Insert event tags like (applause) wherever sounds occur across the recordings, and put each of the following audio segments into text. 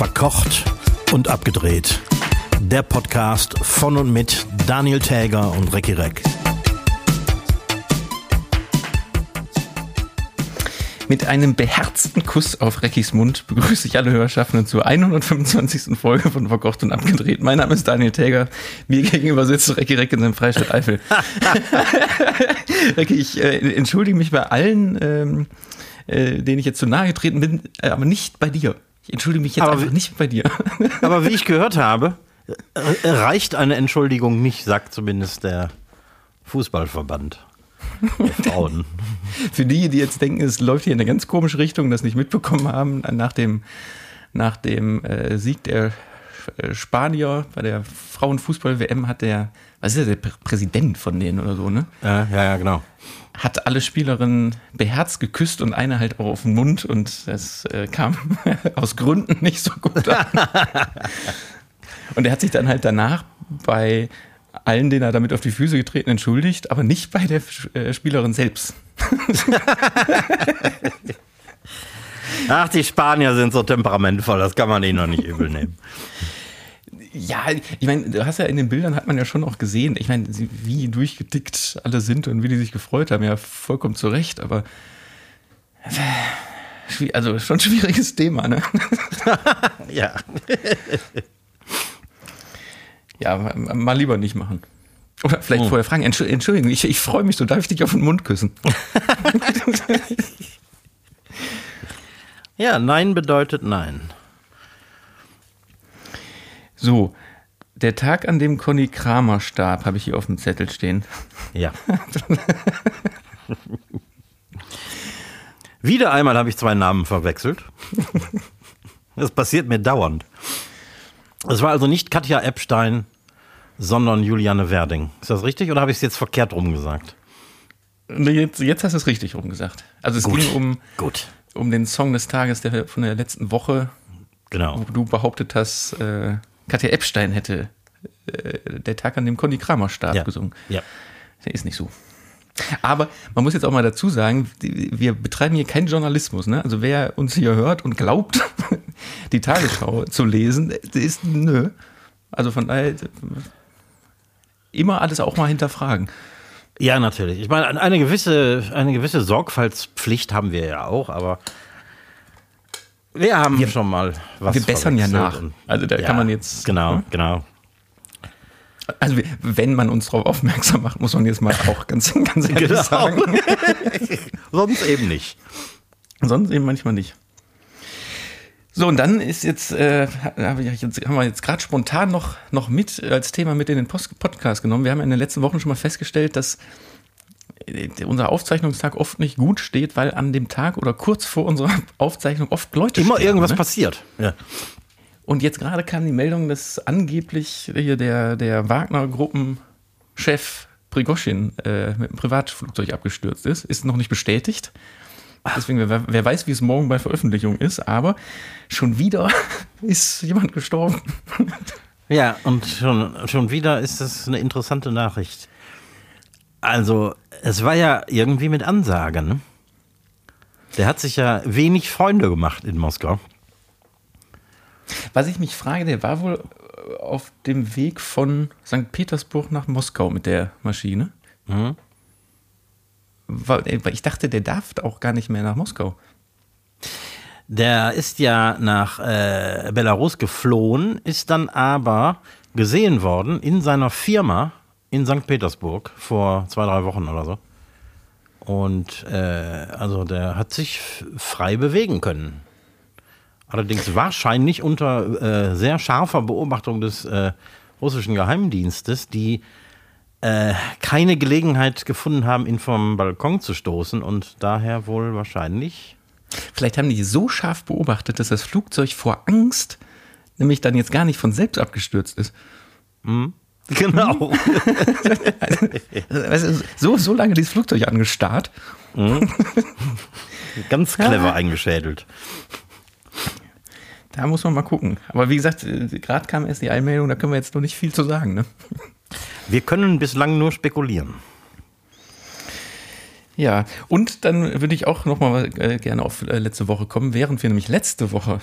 Verkocht und abgedreht. Der Podcast von und mit Daniel Täger und Recki Reck. Mit einem beherzten Kuss auf Reckis Mund begrüße ich alle Hörerschaffenden zur 125. Folge von Verkocht und Abgedreht. Mein Name ist Daniel Täger. Mir gegenüber sitzt Recki Reck in seinem Freistadt Eifel. (laughs) Recki, ich äh, entschuldige mich bei allen, ähm, äh, denen ich jetzt zu nahe getreten bin, äh, aber nicht bei dir. Ich entschuldige mich jetzt Aber einfach wie- nicht bei dir. (laughs) Aber wie ich gehört habe, äh, reicht eine Entschuldigung nicht, sagt zumindest der Fußballverband der (laughs) Frauen. Für die, die jetzt denken, es läuft hier in eine ganz komische Richtung, das nicht mitbekommen haben, nach dem, nach dem äh, Sieg der äh, Spanier bei der Frauenfußball-WM hat der, was ist der, der Prä- Präsident von denen oder so, ne? Ja, ja, ja, genau. Hat alle Spielerinnen beherzt geküsst und eine halt auch auf den Mund und das äh, kam (laughs) aus Gründen nicht so gut an. (laughs) Und er hat sich dann halt danach bei allen, denen er damit auf die Füße getreten, entschuldigt, aber nicht bei der äh, Spielerin selbst. (laughs) Ach, die Spanier sind so temperamentvoll, das kann man ihnen noch nicht übel nehmen. Ja, ich meine, du hast ja in den Bildern hat man ja schon auch gesehen, ich meine, wie durchgedickt alle sind und wie die sich gefreut haben, ja, vollkommen zu Recht, aber also schon ein schwieriges Thema, ne? (laughs) Ja. Ja, mal- lieber nicht machen. Oder vielleicht vorher fragen, Entschuldigung, Entschuldigung ich, ich freue mich so, darf ich dich auf den Mund küssen? (laughs) Ja, nein bedeutet nein. So, der Tag, an dem Conny Kramer starb, habe ich hier auf dem Zettel stehen. Ja. Wieder einmal habe ich zwei Namen verwechselt. Das passiert mir dauernd. Es war also nicht Katja Epstein, sondern Juliane Werding. Ist das richtig oder habe ich es jetzt verkehrt rum gesagt? Nee, Jetzt, jetzt hast du es richtig rumgesagt. Also es Gut. ging um, Gut. um den Song des Tages der, von der letzten Woche, Genau. wo du behauptet hast, äh, Katja Epstein hätte äh, der Tag, an dem Conny Kramer starb, Ja. gesungen. Ja. Der ist nicht so. Aber man muss jetzt auch mal dazu sagen, wir betreiben hier keinen Journalismus. Ne? Also wer uns hier hört und glaubt, (laughs) die Tagesschau zu lesen, ist nö. Also von daher immer alles auch mal hinterfragen. Ja, natürlich. Ich meine, eine gewisse, eine gewisse Sorgfaltspflicht haben wir ja auch, aber wir haben schon mal was. wir bessern ja nach. Also da kann man jetzt- Genau, ne? genau. Also wenn man uns darauf aufmerksam macht, muss man jetzt mal auch ganz, (laughs) ganz ehrlich Genau. sagen. (laughs) Sonst eben nicht. Sonst eben manchmal nicht. So, und dann ist jetzt, äh, hab ich jetzt haben wir jetzt gerade spontan noch, noch mit als Thema mit in den Post Podcast genommen. Wir haben ja in den letzten Wochen schon mal festgestellt, dass unser Aufzeichnungstag oft nicht gut steht, weil an dem Tag oder kurz vor unserer (laughs) Aufzeichnung oft Leute Immer sterben, irgendwas ne? passiert. Ja. Und jetzt gerade kam die Meldung, dass angeblich hier der, der Wagner-Gruppenchef Prigoschin äh, mit einem Privatflugzeug abgestürzt ist. Ist noch nicht bestätigt. Deswegen, wer, wer weiß, wie es morgen bei Veröffentlichung ist, aber schon wieder (laughs) ist jemand gestorben. Ja, und schon, schon wieder ist das eine interessante Nachricht. Also, es war ja irgendwie mit Ansage, ne? Der hat sich ja wenig Freunde gemacht in Moskau. Was ich mich frage, der war wohl äh, auf dem Weg von St. Petersburg nach Moskau mit der Maschine. Weil- äh, Ich dachte, der darf auch gar nicht mehr nach Moskau. Der ist ja nach äh, Belarus geflohen, ist dann aber gesehen worden in seiner Firma in St. Petersburg vor zwei, drei Wochen oder so. Und äh, also der hat sich frei bewegen können. Allerdings wahrscheinlich unter äh, sehr scharfer Beobachtung des äh, russischen Geheimdienstes, die äh, keine Gelegenheit gefunden haben, ihn vom Balkon zu stoßen und daher wohl wahrscheinlich Vielleicht haben die so scharf beobachtet, dass das Flugzeug vor Angst nämlich dann jetzt gar nicht von selbst abgestürzt ist. Genau. (laughs) So, so lange dieses Flugzeug angestarrt. Ganz clever eingeschädelt. Da muss man mal gucken. Aber wie gesagt, gerade kam erst die Einmeldung, da können wir jetzt noch nicht viel zu sagen. Ne? Wir können bislang nur spekulieren. Ja, und dann würde ich auch noch mal äh, gerne auf äh, letzte Woche kommen, während wir nämlich letzte Woche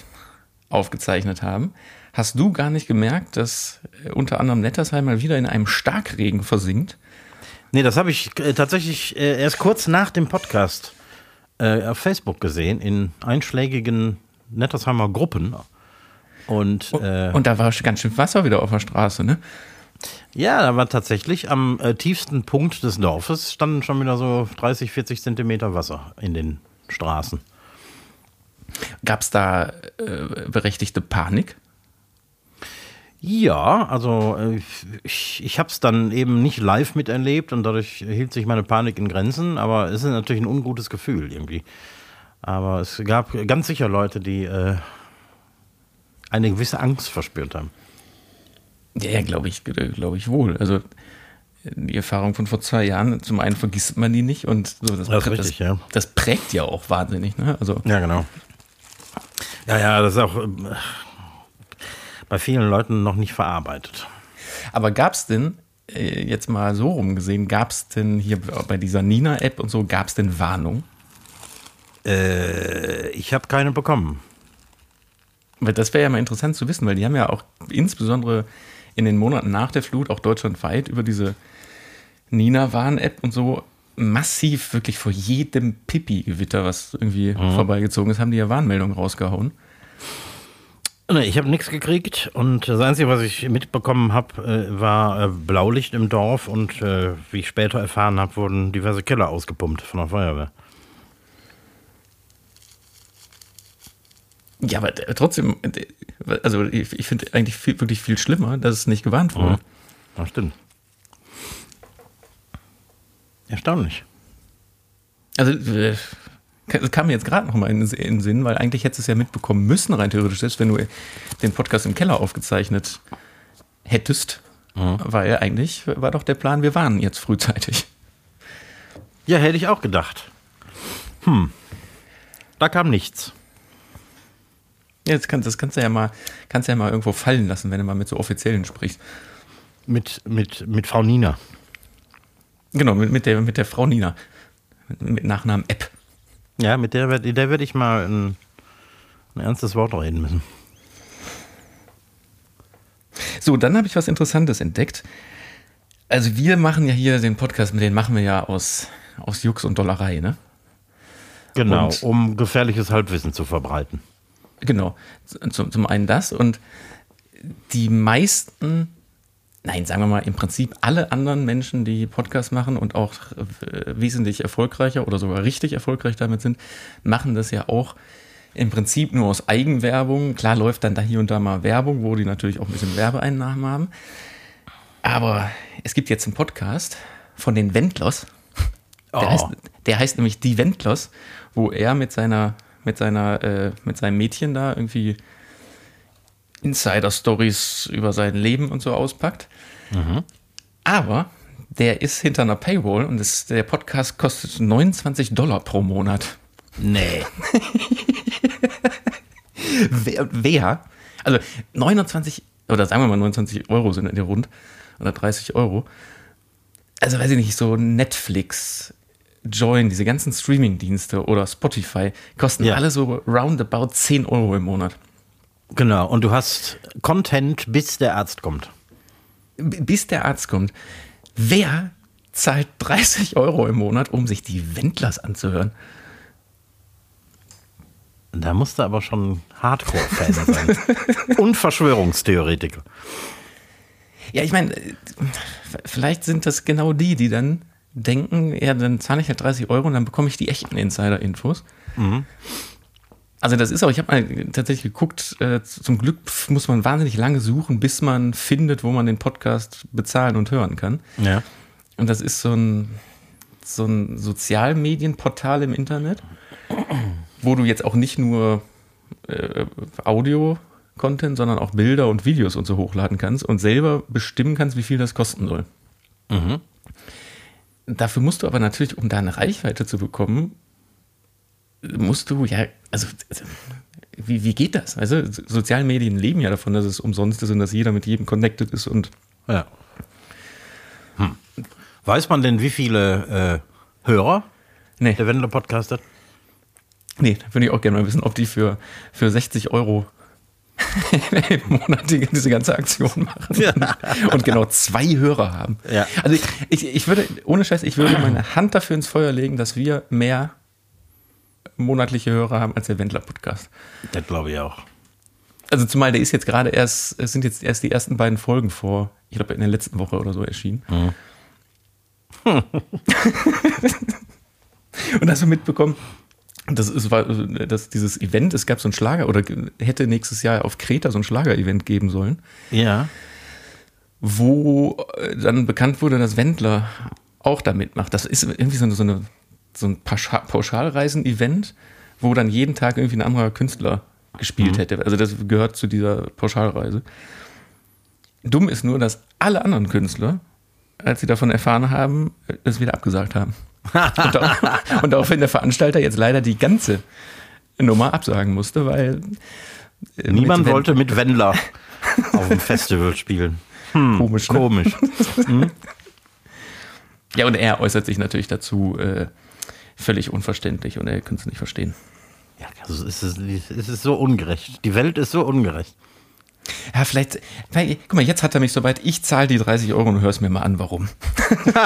aufgezeichnet haben, hast du gar nicht gemerkt, dass äh, unter anderem Nettersheim mal wieder in einem Starkregen versinkt? Nee, das habe ich äh, tatsächlich äh, erst kurz nach dem Podcast äh, auf Facebook gesehen, in einschlägigen Nettersheimer Gruppen. Und, äh, Und da war ganz schön Wasser wieder auf der Straße, ne? ja, da war tatsächlich am tiefsten Punkt des Dorfes standen schon wieder so 30, 40 Zentimeter Wasser in den Straßen. Gab es da berechtigte Panik? Ja, also äh, ich, ich habe es dann eben nicht live miterlebt und dadurch hielt sich meine Panik in Grenzen, aber es ist natürlich ein ungutes Gefühl irgendwie. Aber es gab ganz sicher Leute, die äh, eine gewisse Angst verspürt haben. Ja, ja glaube ich, glaube ich wohl. Also die Erfahrung von vor zwei Jahren, zum einen vergisst man die nicht und so, das, Das richtig, ja. das prägt ja auch wahnsinnig, ne? Also Ja, genau. Ja, ja, das ist auch äh, bei vielen Leuten noch nicht verarbeitet. Aber gab es denn, äh, jetzt mal so rumgesehen, gab es denn hier bei dieser Nina-App und so, gab es denn Warnung? Äh, ich habe keine bekommen. Weil das wäre ja mal interessant zu wissen, weil die haben ja auch insbesondere in den Monaten nach der Flut, auch deutschlandweit, über diese Nina-Warn-App und so massiv wirklich vor jedem Pipi-Gewitter, was irgendwie vorbeigezogen ist, haben die ja Warnmeldungen rausgehauen. Nee, ich habe nichts gekriegt und das Einzige, was ich mitbekommen habe, äh, war äh, Blaulicht im Dorf und äh, wie ich später erfahren habe, wurden diverse Keller ausgepumpt von der Feuerwehr. Ja, aber trotzdem, also ich, finde eigentlich viel, wirklich viel schlimmer, dass es nicht gewarnt wurde. Das stimmt. Erstaunlich. Also, das kam mir jetzt gerade noch mal in, den Sinn, weil eigentlich hättest du es ja mitbekommen müssen, rein theoretisch, selbst wenn du den Podcast im Keller aufgezeichnet hättest, weil eigentlich war doch der Plan, wir waren jetzt frühzeitig. Ja, hätte ich auch gedacht. Hm. Da kam nichts. Ja, das, kannst, das kannst du ja mal, kannst ja mal irgendwo fallen lassen, wenn du mal mit so Offiziellen sprichst. Mit, mit, mit Frau Nina. Genau, mit, mit, der, mit der Frau Nina. Mit, mit Nachnamen App. Ja, mit der, der werde ich mal ein, ein ernstes Wort reden müssen. So, dann habe ich was Interessantes entdeckt. Also wir machen ja hier den Podcast, mit den machen wir ja aus, aus Jux und Dollerei, ne? Genau, Und- um gefährliches Halbwissen zu verbreiten. Genau. Zum, zum einen das und die meisten, nein, sagen wir mal im Prinzip alle anderen Menschen, die Podcasts machen und auch äh, wesentlich erfolgreicher oder sogar richtig erfolgreich damit sind, machen das ja auch im Prinzip nur aus Eigenwerbung. Klar läuft dann da hier und da mal Werbung, wo die natürlich auch ein bisschen Werbeeinnahmen haben. Aber es gibt jetzt einen Podcast von den Wendlers. Der, Oh. heißt, der heißt nämlich Die Wendlers, wo er mit seiner, mit seiner, äh, mit seinem Mädchen da irgendwie Insider-Stories über sein Leben und so auspackt. Aber der ist hinter einer Paywall und das, der Podcast kostet 29 Dollar pro Monat. Nee. (laughs) Wer, wer? Also 29, oder sagen wir mal 29 Euro sind in der rund, oder 30 Euro. Also weiß ich nicht, so Netflix, Join, diese ganzen Streaming-Dienste oder Spotify kosten Ja. alle so roundabout 10 Euro im Monat. Genau, und du hast Content, bis der Arzt kommt. Bis der Arzt kommt. Wer zahlt 30 Euro im Monat, um sich die Wendlers anzuhören? Da musst du aber schon Hardcore-Fan sein. (laughs) und Verschwörungstheoretiker. Ja, ich meine, äh, vielleicht sind das genau die, die dann denken, ja, dann zahle ich halt 30 Euro und dann bekomme ich die echten Insider-Infos. Also das ist auch, ich habe mal tatsächlich geguckt, äh, zum Glück muss man wahnsinnig lange suchen, bis man findet, wo man den Podcast bezahlen und hören kann. Ja. Und das ist so ein, so ein Sozialmedienportal im Internet, wo du jetzt auch nicht nur äh, Audio-Content, sondern auch Bilder und Videos und so hochladen kannst und selber bestimmen kannst, wie viel das kosten soll. Dafür musst du aber natürlich, um da eine Reichweite zu bekommen, musst du ja, also wie, wie geht das? Also soziale Medien leben ja davon, dass es umsonst ist und dass jeder mit jedem connected ist und ja. Hm. Weiß man denn, wie viele äh, Hörer nee, der Wendler-Podcast hat? nee, da würde ich auch gerne mal wissen, ob die für, für 60 Euro monatige diese ganze Aktion machen und genau zwei Hörer haben. Ja. Also ich, ich, ich würde, ohne Scheiß, ich würde meine Hand dafür ins Feuer legen, dass wir mehr monatliche Hörer haben als der Wendler-Podcast. Das glaube ich auch. Also zumal der ist jetzt gerade erst, es sind jetzt erst die ersten beiden Folgen vor, ich glaube in der letzten Woche oder so erschienen. (laughs) und hast du mitbekommen, das ist, dass dieses Event, es gab so ein Schlager oder hätte nächstes Jahr auf Kreta so ein Schlager-Event geben sollen, Ja. wo äh, dann bekannt wurde, dass Wendler auch da mitmacht. Das ist irgendwie so eine, so, eine, so ein Pauscha- Pauschalreisen-Event, wo dann jeden Tag irgendwie ein anderer Künstler gespielt hätte. Also das gehört zu dieser Pauschalreise. Dumm ist nur, dass alle anderen Künstler, als sie davon erfahren haben, es wieder abgesagt haben. und, auch, (laughs) und daraufhin der Veranstalter jetzt leider die ganze Nummer absagen musste, weil äh, Niemand mit- wollte mit Wendler auf dem Festival spielen. komisch. Ne? Komisch. Ja, und er äußert sich natürlich dazu äh, völlig unverständlich und er könnte es nicht verstehen. Ja, also es, ist, es ist so ungerecht. Die Welt ist so ungerecht. Ja, vielleicht, weil, guck mal, jetzt hat er mich soweit, ich zahle die 30 Euro und hör's mir mal an, warum. (laughs)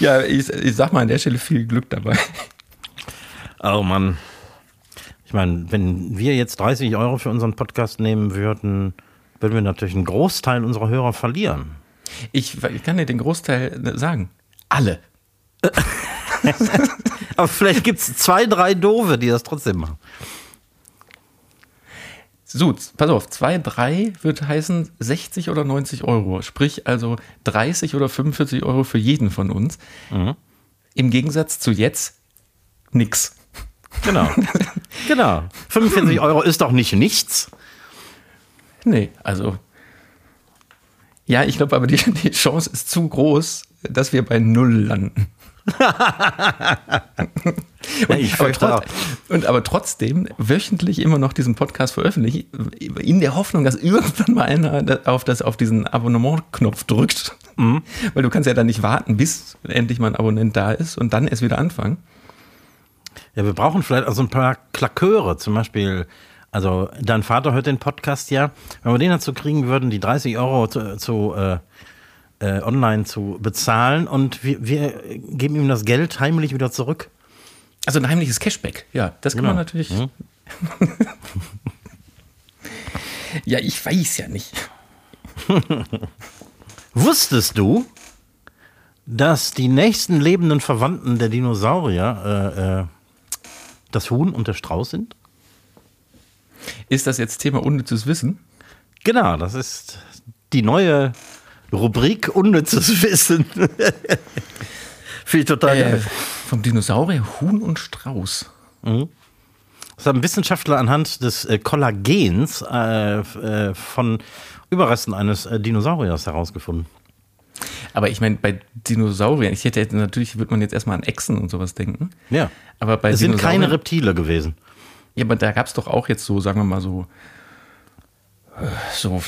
ja, ich, ich sag mal an der Stelle viel Glück dabei. Oh Mann. Ich meine, wenn wir jetzt 30 Euro für unseren Podcast nehmen würden, würden wir natürlich einen Großteil unserer Hörer verlieren. Ich, ich kann dir den Großteil sagen. Alle. (laughs) Aber vielleicht gibt es zwei, drei Doofe, die das trotzdem machen. So, pass auf, 2, 3 wird heißen 60 oder 90 Euro. Sprich also 30 oder 45 Euro für jeden von uns. Im Gegensatz zu jetzt nix. Genau. (laughs) genau. 45 Euro ist doch nicht nichts. Nee, also. Ja, ich glaube aber, die, (laughs) die Chance ist zu groß, dass wir bei Null landen. (laughs) und, ich aber trotz, und aber trotzdem wöchentlich immer noch diesen Podcast veröffentlichen, in der Hoffnung, dass irgendwann mal einer auf, das, auf diesen Abonnement-Knopf drückt. Weil du kannst ja dann nicht warten, bis endlich mal ein Abonnent da ist und dann erst wieder anfangen. Ja, wir brauchen vielleicht auch so ein paar Klaköre, zum Beispiel. Also, dein Vater hört den Podcast ja. Wenn wir den dazu kriegen würden, die 30 Euro zu, zu äh, äh, online zu bezahlen und wir, wir geben ihm das Geld heimlich wieder zurück. Also ein heimliches Cashback, ja, das kann man Genau. natürlich. (laughs) ja, ich weiß ja nicht. (laughs) Wusstest du, dass die nächsten lebenden Verwandten der Dinosaurier äh, äh, das Huhn und der Strauß sind? Ist das jetzt Thema unnützes Wissen? Genau, das ist die neue Rubrik Unnützes Wissen. (laughs) Ich total Äh, geil. vom Dinosaurier, Huhn und Strauß. Das haben Wissenschaftler anhand des äh, Kollagens äh, äh, von Überresten eines äh, Dinosauriers herausgefunden. Aber ich meine, bei Dinosauriern, ich hätte natürlich würde man jetzt erstmal an Echsen und sowas denken. Ja. Aber bei Es sind keine Reptile gewesen. Ja, aber da gab es doch auch jetzt so, sagen wir mal so, so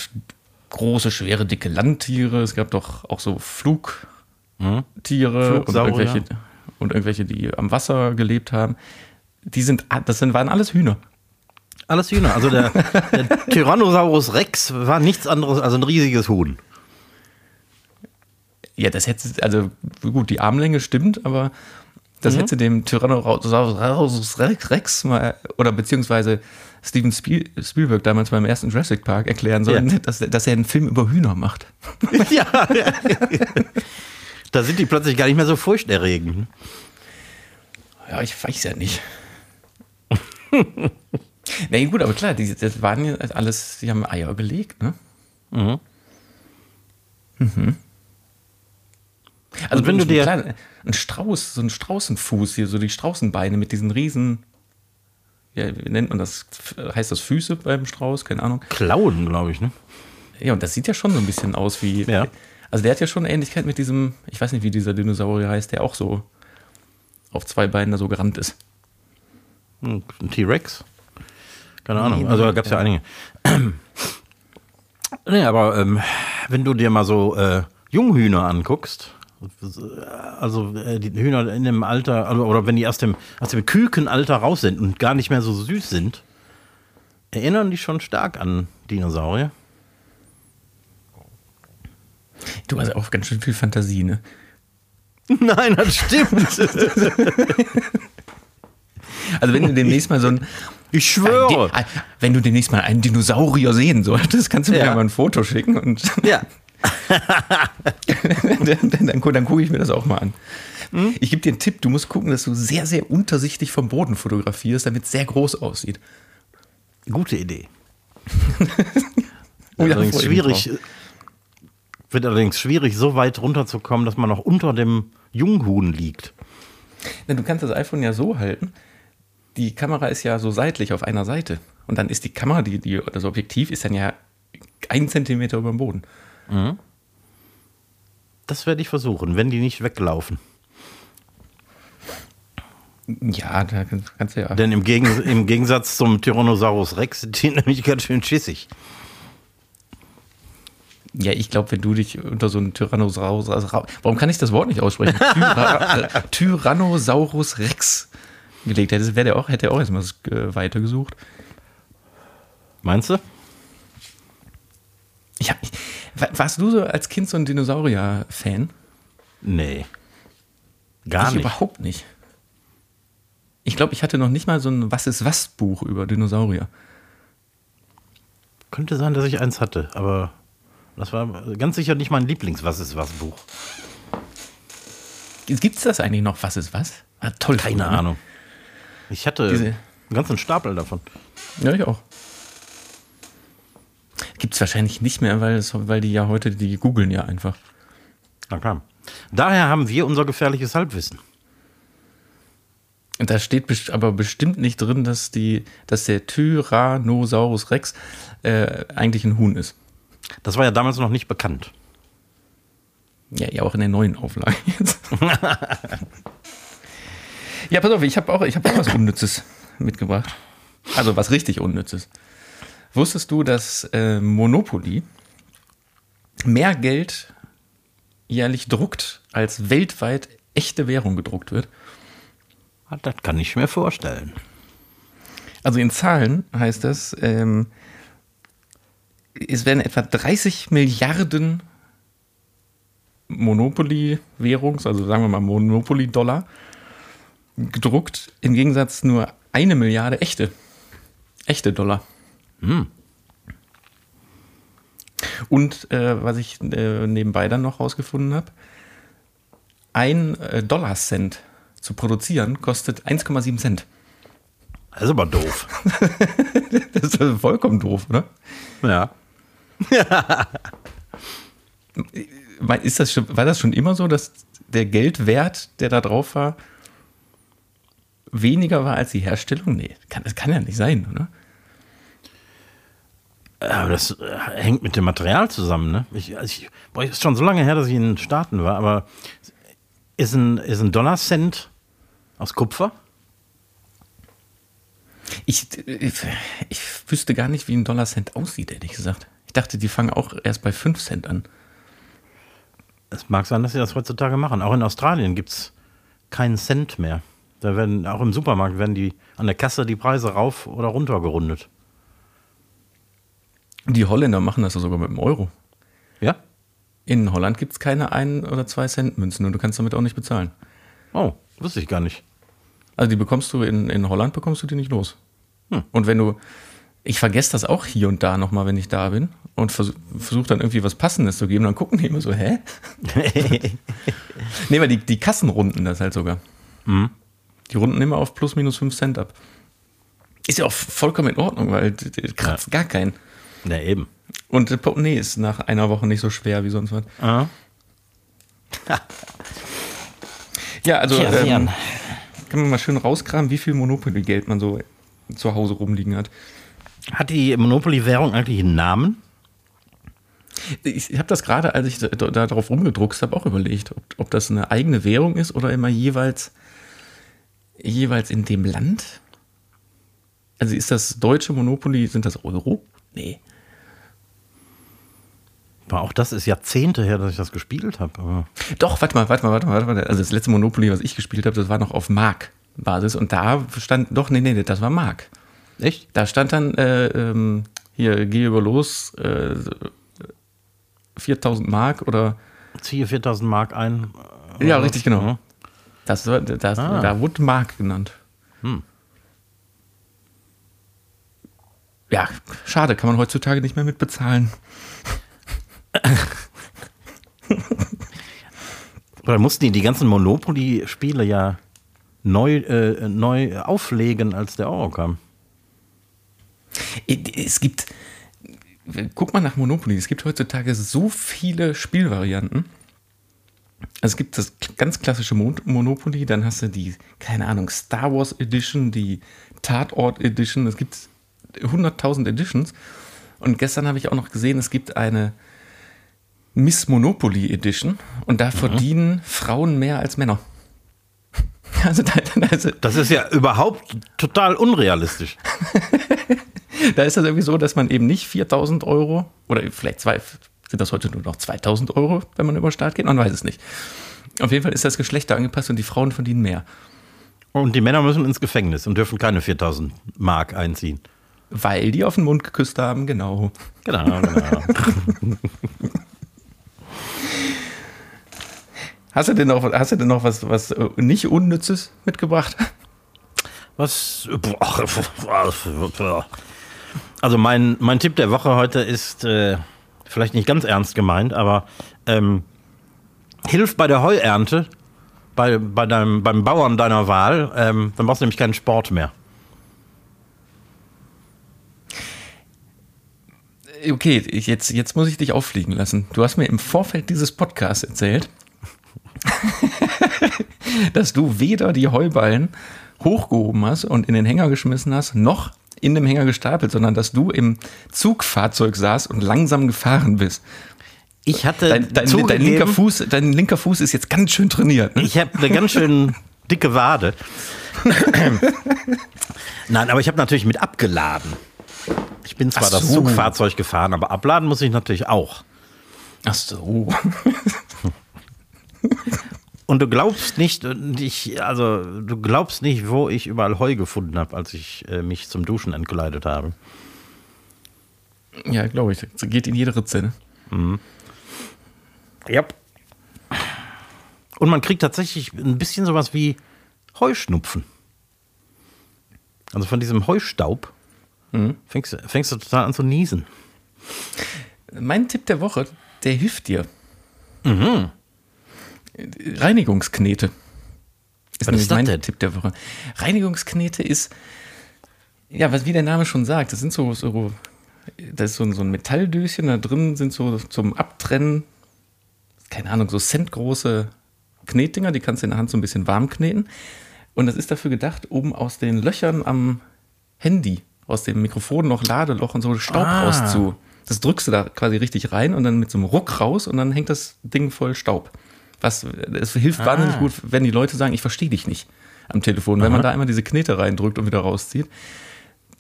große, schwere, dicke Landtiere. Es gab doch auch so Flugtiere und Flugsaurier. irgendwelche, und irgendwelche, die am Wasser gelebt haben. Die sind, das sind, waren alles Hühner. Alles Hühner. Also der, der (laughs) Tyrannosaurus Rex war nichts anderes als ein riesiges Huhn. Ja, das hätte, also gut, die Armlänge stimmt, aber das hätte dem Tyrannosaurus Rex mal, oder beziehungsweise Steven Spiel, Spielberg damals beim ersten Jurassic Park erklären sollen, Ja. dass, dass er einen Film über Hühner macht. (laughs) ja. Da sind die plötzlich gar nicht mehr so furchterregend. Ja, ich weiß ja nicht. (laughs) nee, gut, aber klar, die, das waren ja alles, die haben Eier gelegt, ne? Mhm. Also wenn du dir- klar, ein Strauß, so ein Straußenfuß hier, so die Straußenbeine mit diesen riesen, ja, wie nennt man das? Heißt das Füße beim Strauß? Keine Ahnung. Klauen, glaube ich, ne? Ja, und das sieht ja schon so ein bisschen aus wie. Ja. Also der hat ja schon Ähnlichkeit mit diesem, ich weiß nicht, wie dieser Dinosaurier heißt, der auch so auf zwei Beinen da so gerannt ist. Ein T-Rex? Keine Ahnung. Also da gab es ja einige. nee, aber ähm, wenn du dir mal so äh, Junghühner anguckst, Also äh, die Hühner in dem Alter, also, oder wenn die aus dem, aus dem Kükenalter raus sind und gar nicht mehr so süß sind, erinnern die schon stark an Dinosaurier. Du hast auch ganz schön viel Fantasie, ne? (laughs) Nein, das stimmt. (laughs) Also wenn du demnächst mal so ein Ich schwöre. Ein wenn du demnächst mal einen Dinosaurier sehen solltest, kannst du mir Ja. ja mal ein Foto schicken und Ja. (laughs) (laughs) dann, dann, dann, dann gucke ich mir das auch mal an. Ich gebe dir einen Tipp, du musst gucken, dass du sehr, sehr untersichtig vom Boden fotografierst, damit es sehr groß aussieht. Gute Idee. (laughs) Oh ja, allerdings schwierig. Wird allerdings schwierig, so weit runterzukommen, dass man noch unter dem Junghuhn liegt. Na, du kannst das iPhone ja so halten. Die Kamera ist ja so seitlich auf einer Seite. Und dann ist die Kamera, die, die, das Objektiv ist dann ja ein Zentimeter über dem Boden. Das werde ich versuchen, wenn die nicht weglaufen. Ja, da kannst du ja. Denn im, Gegen im Gegensatz zum Tyrannosaurus Rex sind die (laughs) nämlich ganz schön schissig. Ja, ich glaube, wenn du dich unter so einen Tyrannosaurus. Also, warum kann ich das Wort nicht aussprechen? Tyra, äh, Tyrannosaurus Rex gelegt hättest, wäre der auch, hätte er auch erstmal äh, weitergesucht. Meinst du? Ich hab, wa- warst du so als Kind so ein Dinosaurier-Fan? Nee. Gar ich nicht. überhaupt nicht. Ich glaube, ich hatte noch nicht mal so ein Was ist was Buch über Dinosaurier. Könnte sein, dass ich eins hatte, aber das war ganz sicher nicht mein Lieblings-Was ist was Buch. Gibt es das eigentlich noch? Was ist was? Ah, toll. Keine früher, ne? Ahnung. Ich hatte Diese- einen ganzen Stapel davon. Ja, ich auch. Gibt es wahrscheinlich nicht mehr, weil, es, weil die ja heute, die googeln ja einfach. Na klar. Daher haben wir unser gefährliches Halbwissen. Da steht aber bestimmt nicht drin, dass, die, dass der Tyrannosaurus Rex äh, eigentlich ein Huhn ist. Das war ja damals noch nicht bekannt. Ja, ja, auch in der neuen Auflage jetzt. (laughs) ja, pass auf, ich habe auch, ich hab auch was Unnützes mitgebracht. Also was richtig Unnützes. Wusstest du, dass äh, Monopoly mehr Geld jährlich druckt, als weltweit echte Währung gedruckt wird? Ah, Das kann ich mir vorstellen. Also in Zahlen heißt das, ähm, es werden etwa 30 Milliarden Monopoly-Währungs, also sagen wir mal Monopoly-Dollar, gedruckt, im Gegensatz nur eine Milliarde echte, echte Dollar. Und äh, was ich äh, nebenbei dann noch rausgefunden habe, ein äh, Dollarcent zu produzieren kostet 1,7 Cent. Das ist aber doof. (laughs) Das ist vollkommen doof, oder? ja. (laughs) Ist das schon, war das schon immer so, dass der Geldwert, der da drauf war, weniger war als die Herstellung? Nee, kann, das kann ja nicht sein, oder? Aber das äh, hängt mit dem Material zusammen, ne? Ich, also ich, boah, ist schon so lange her, dass ich in den Staaten war, aber ist ein, ist ein Dollarcent aus Kupfer? Ich, ich, ich wüsste gar nicht, wie ein Dollarcent aussieht, ehrlich gesagt. Ich dachte, die fangen auch erst bei 5 Cent an. Es mag sein, dass sie das heutzutage machen. Auch in Australien gibt es keinen Cent mehr. Da werden, auch im Supermarkt werden die an der Kasse die Preise rauf oder runter gerundet. Die Holländer machen das ja sogar mit dem Euro. Ja? In Holland gibt es keine 1 oder 2 Cent Münzen und du kannst damit auch nicht bezahlen. Oh, wusste ich gar nicht. Also die bekommst du in, in Holland, bekommst du die nicht los. Hm. Und wenn du, ich vergesse das auch hier und da nochmal, wenn ich da bin und versuche versuch dann irgendwie was Passendes zu geben, dann gucken die immer so, hä? (laughs) nee, weil die, die Kassen runden das halt sogar. Mhm. Die runden immer auf plus minus 5 Cent ab. Ist ja auch vollkommen in Ordnung, weil kratzt gar keinen. Na eben. Und der Portemonnaie ist nach einer Woche nicht so schwer wie sonst was. Ah. (laughs) Ja, also Tja, ähm, kann man mal schön rauskramen, wie viel Monopoly-Geld man so zu Hause rumliegen hat. Hat die Monopoly-Währung eigentlich einen Namen? Ich habe das gerade, als ich da, da drauf rumgedruckt habe, auch überlegt, ob, ob das eine eigene Währung ist oder immer jeweils, jeweils in dem Land. Also ist das deutsche Monopoly, sind das Euro? Nee. Aber auch das ist Jahrzehnte her, dass ich das gespielt habe. Doch, warte mal, warte mal, warte mal, warte mal. Also das letzte Monopoly, was ich gespielt habe, das war noch auf Mark-Basis und da stand, doch, nee, nee, das war Mark. Echt? Da stand dann, äh, ähm, hier, geh über los, äh, 4000 Mark oder. Ziehe 4000 Mark ein. Ja, richtig, genau. Das, das, Ah. Da wurde Mark genannt. Hm. Ja, schade, kann man heutzutage nicht mehr mitbezahlen. (laughs) Oder mussten die die ganzen Monopoly-Spiele ja neu, äh, neu auflegen, als der Euro kam? Es gibt, guck mal nach Monopoly, es gibt heutzutage so viele Spielvarianten. Also es gibt das ganz klassische Mon Monopoly, dann hast du die, keine Ahnung, Star Wars Edition, die Tatort Edition, es gibt 100.000 Editions. Und gestern habe ich auch noch gesehen, es gibt eine Miss Monopoly Edition und da verdienen Frauen mehr als Männer. (laughs) Also da, ist, Das ist ja überhaupt total unrealistisch. (laughs) da ist das irgendwie so, dass man eben nicht 4000 Euro oder vielleicht zwei, sind das heute nur noch 2000 Euro, wenn man über Start geht, man weiß es nicht. Auf jeden Fall ist das Geschlechter angepasst und die Frauen verdienen mehr. Und die Männer müssen ins Gefängnis und dürfen keine 4000 Mark einziehen. Weil die auf den Mund geküsst haben, genau. Genau, genau. (laughs) Hast du denn noch, hast du denn noch was, was äh, nicht Unnützes mitgebracht? Was? Also mein, mein Tipp der Woche heute ist äh, vielleicht nicht ganz ernst gemeint, aber ähm, hilf bei der Heuernte, bei, bei deinem, beim Bauern deiner Wahl, ähm, dann brauchst du nämlich keinen Sport mehr. Okay, jetzt, jetzt muss ich dich auffliegen lassen. Du hast mir im Vorfeld dieses Podcasts erzählt, (laughs) dass du weder die Heuballen hochgehoben hast und in den Hänger geschmissen hast, noch in dem Hänger gestapelt, sondern dass du im Zugfahrzeug saß und langsam gefahren bist. Ich hatte Dein, dein, dein, linker Fuß, dein linker Fuß ist jetzt ganz schön trainiert. Ne? Ich habe eine ganz schön dicke Wade. (laughs) Nein, aber ich habe natürlich mit abgeladen. Ich bin zwar Ach das so. Zugfahrzeug gefahren, aber abladen muss ich natürlich auch. Ach so. Und du glaubst nicht, ich, also du glaubst nicht, wo ich überall Heu gefunden habe, als ich äh, mich zum Duschen entkleidet habe. Ja, glaube ich. Das geht in jede Ritze. Ne? Ja. Und man kriegt tatsächlich ein bisschen sowas wie Heuschnupfen. Also von diesem Heustaub fängst, du- fängst du total an zu niesen. Mein Tipp der Woche, der hilft dir. Mhm. Reinigungsknete. Ist Was ist das mein denn? Tipp der Woche. Reinigungsknete ist, ja, was wie der Name schon sagt, das sind so, so das ist so ein, so ein Metalldöschen, da drin sind so zum Abtrennen, keine Ahnung, so centgroße Knetdinger, die kannst du in der Hand so ein bisschen warm kneten. Und das ist dafür gedacht, um aus den Löchern am Handy, aus dem Mikrofon noch Ladeloch und so Staub Ah. rauszu. Das drückst du da quasi richtig rein und dann mit so einem Ruck raus und dann hängt das Ding voll Staub. Was, es hilft wahnsinnig gut, wenn die Leute sagen, ich verstehe dich nicht am Telefon. Wenn man da einmal diese Knete reindrückt und wieder rauszieht,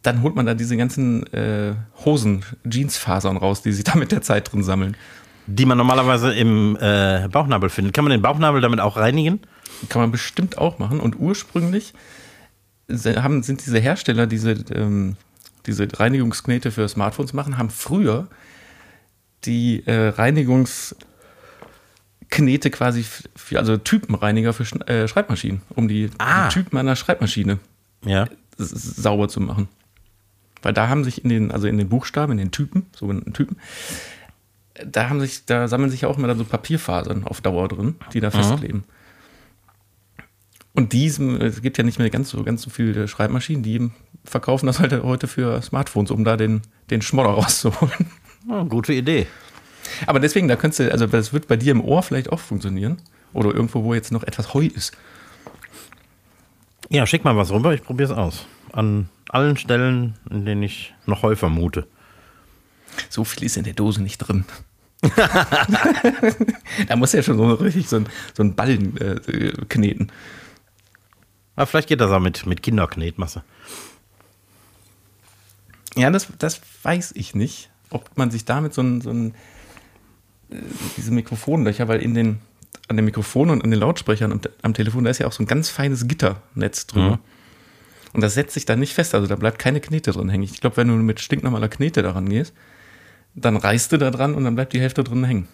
dann holt man da diese ganzen äh, Hosen, Jeansfasern raus, die sich (laughs) da mit der Zeit drin sammeln. Die man normalerweise im äh, Bauchnabel findet. Kann man den Bauchnabel damit auch reinigen? Kann man bestimmt auch machen. Und ursprünglich haben, sind diese Hersteller, diese, ähm, diese Reinigungsknete für Smartphones machen, haben früher die äh, Reinigungsknete quasi für, also Typenreiniger für äh, Schreibmaschinen, um die, Ah. die Typen einer Schreibmaschine Ja. sauber zu machen. Weil da haben sich in den, also in den Buchstaben, in den Typen, sogenannten Typen, da haben sich, da sammeln sich ja auch immer dann so Papierfasern auf Dauer drin, die da festkleben. Und diesem, es gibt ja nicht mehr ganz so, ganz so viele Schreibmaschinen, die verkaufen das halt heute für Smartphones, um da den, den Schmodder rauszuholen. Oh, gute Idee. Aber deswegen, da könntest du, also das wird bei dir im Ohr vielleicht auch funktionieren. Oder irgendwo, wo jetzt noch etwas Heu ist. Ja, schick mal was rüber, ich probiere es aus. An allen Stellen, in denen ich noch Heu vermute. So viel ist in der Dose nicht drin. (laughs) da muss ja schon so richtig so ein, so ein Ballen äh, kneten. Aber vielleicht geht das auch mit, mit Kinderknetmasse. Ja, das, das weiß ich nicht, ob man sich damit so ein, so ein diese Mikrofonlöcher, weil in den, an den Mikrofonen und an den Lautsprechern am, am Telefon, da ist ja auch so ein ganz feines Gitternetz drüber. Mhm. Und das setzt sich dann nicht fest, also da bleibt keine Knete drin hängen. Ich glaube, wenn du mit stinknormaler Knete daran gehst, dann reißt du da dran und dann bleibt die Hälfte drin hängen.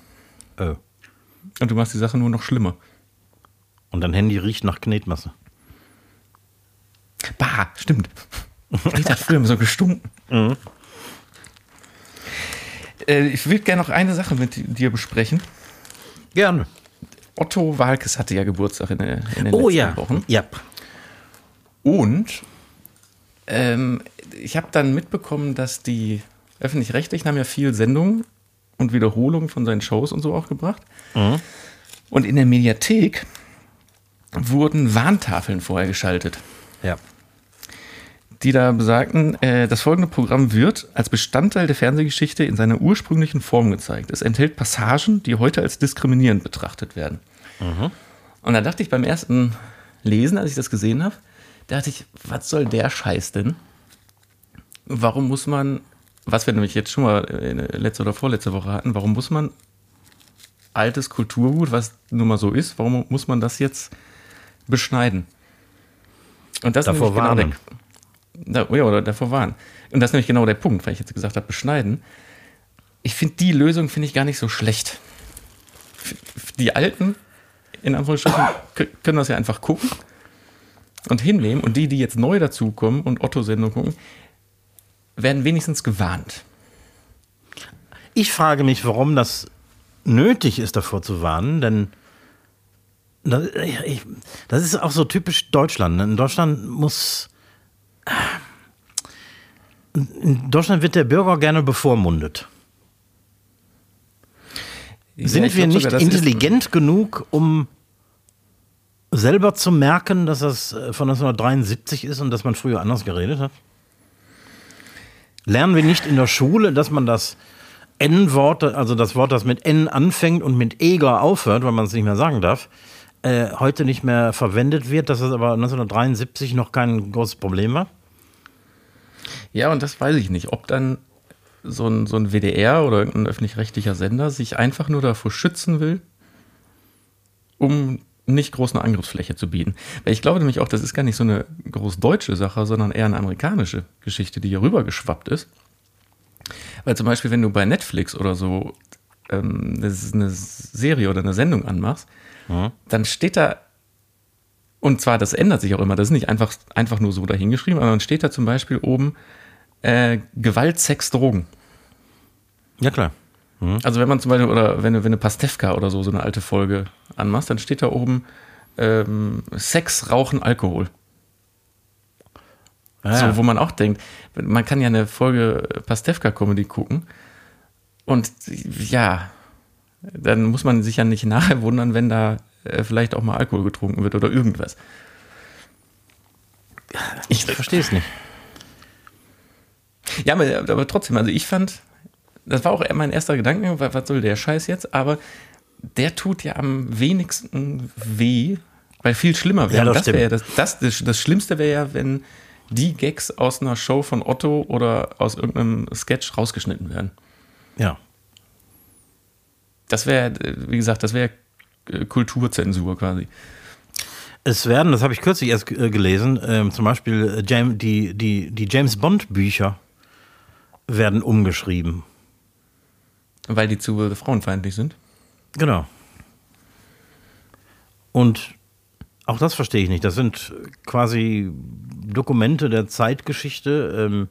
Oh. Und du machst die Sache nur noch schlimmer. Und dein Handy riecht nach Knetmasse. Bah, stimmt. Knete hat früher immer so gestunken. Äh, ich würde gerne noch eine Sache mit dir besprechen. Gerne. Otto Walkes hatte ja Geburtstag in, der, in den Oh letzten ja. Wochen. Ja. Und ähm, ich habe dann mitbekommen, dass die öffentlich-rechtlichen haben ja viel Sendungen und Wiederholungen von seinen Shows und so auch gebracht. Und in der Mediathek wurden Warntafeln vorher geschaltet, Ja. Die da besagten, äh, das folgende Programm wird als Bestandteil der Fernsehgeschichte in seiner ursprünglichen Form gezeigt. Es enthält Passagen, die heute als diskriminierend betrachtet werden. Und da dachte ich beim ersten Lesen, als ich das gesehen habe, dachte ich, was soll der Scheiß denn? Warum muss man, was wir nämlich jetzt schon mal in der letzte oder vorletzte Woche hatten, warum muss man altes Kulturgut, was nun mal so ist, warum muss man das jetzt beschneiden? Und das Davor ist genau warnen. der, da, ja, oder davor warnen. Und das ist nämlich genau der Punkt, weil ich jetzt gesagt habe, beschneiden. Ich finde die Lösung finde ich gar nicht so schlecht. Die Alten, in Anführungsstrichen, können das ja einfach gucken und hinnehmen. Und die, die jetzt neu dazukommen und Otto-Sendung gucken, werden wenigstens gewarnt. Ich frage mich, warum das nötig ist, davor zu warnen, denn das, das ist auch so typisch Deutschland. ne? In Deutschland muss. In Deutschland wird der Bürger gerne bevormundet. Sind Ja, ich wir nicht sogar, das intelligent genug, um selber zu merken, dass das äh, von 1973 ist und dass man früher anders geredet hat? Lernen wir nicht in der Schule, dass man das N-Wort, also das Wort, das mit N anfängt und mit Eger aufhört, weil man es nicht mehr sagen darf, äh, heute nicht mehr verwendet wird, dass es aber 1973 noch kein großes Problem war? Ja, und das weiß ich nicht, ob dann so ein, so ein WDR oder irgendein öffentlich-rechtlicher Sender sich einfach nur davor schützen will, um nicht groß eine Angriffsfläche zu bieten. Weil ich glaube nämlich auch, das ist gar nicht so eine groß deutsche Sache, sondern eher eine amerikanische Geschichte, die hier rüber geschwappt ist. Weil zum Beispiel, wenn du bei Netflix oder so ähm, eine, Serie oder eine Sendung anmachst, dann steht da, und zwar, das ändert sich auch immer, das ist nicht einfach, einfach nur so dahingeschrieben, aber dann steht da zum Beispiel oben äh, Gewalt, Sex, Drogen. Ja, klar. Also wenn man zum Beispiel, oder wenn du, wenn du Pastewka oder so, so eine alte Folge anmachst, dann steht da oben ähm, Sex, Rauchen, Alkohol. Ja, So, wo man auch denkt, man kann ja eine Folge Pastewka-Comedy gucken und ja, dann muss man sich ja nicht (laughs) nachher wundern, wenn da äh, vielleicht auch mal Alkohol getrunken wird oder irgendwas. ich verstehe es nicht. Ja, aber, trotzdem, also ich fand, das war auch mein erster Gedanke, wa- was soll der Scheiß jetzt? Aber der tut ja am wenigsten weh, weil viel schlimmer wäre. Ja, das das wäre ja das, das, das, Schlimmste wäre ja, wenn die Gags aus einer Show von Otto oder aus irgendeinem Sketch rausgeschnitten werden. Ja. Das wäre, wie gesagt, das wäre äh, Kulturzensur quasi. Es werden, das habe ich kürzlich erst äh, gelesen, ähm, zum Beispiel äh, die, die, die James Bond Bücher werden umgeschrieben. Weil die zu frauenfeindlich sind. Genau. Und auch das verstehe ich nicht. Das sind quasi Dokumente der Zeitgeschichte, ähm,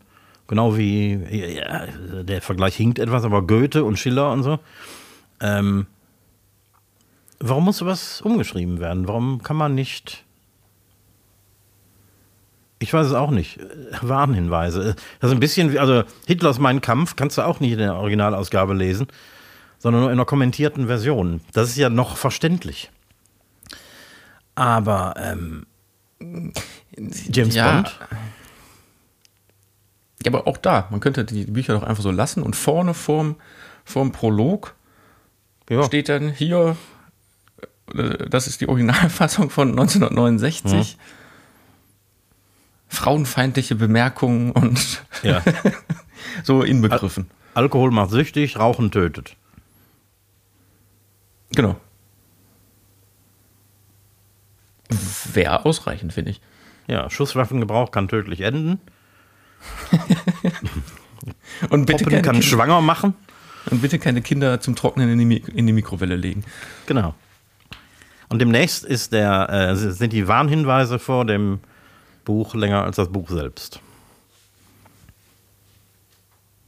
genau wie, ja, der Vergleich hinkt etwas, aber Goethe und Schiller und so. Ähm, warum muss sowas umgeschrieben werden? Warum kann man nicht. Ich weiß es auch nicht. Warnhinweise. Das ist ein bisschen wie, also Hitlers Mein Kampf kannst du auch nicht in der Originalausgabe lesen, sondern nur in einer kommentierten Version. Das ist ja noch verständlich. Aber ähm, James Ja. Bond? Ja, aber auch da, man könnte die Bücher doch einfach so lassen und vorne vorm, vorm Prolog Ja. steht dann hier, äh, das ist die Originalfassung von 1969. Frauenfeindliche Bemerkungen und Ja. (laughs) so inbegriffen. Alkohol macht süchtig, Rauchen tötet. Genau. Wäre ausreichend, finde ich. Ja, Schusswaffengebrauch kann tödlich enden. (laughs) Und bitte, Poppen kann Kinder, schwanger machen. und bitte keine Kinder zum Trocknen in die, Mi- in die Mikrowelle legen. Genau. Und demnächst ist der, äh, sind die Warnhinweise vor dem Buch länger als das Buch selbst.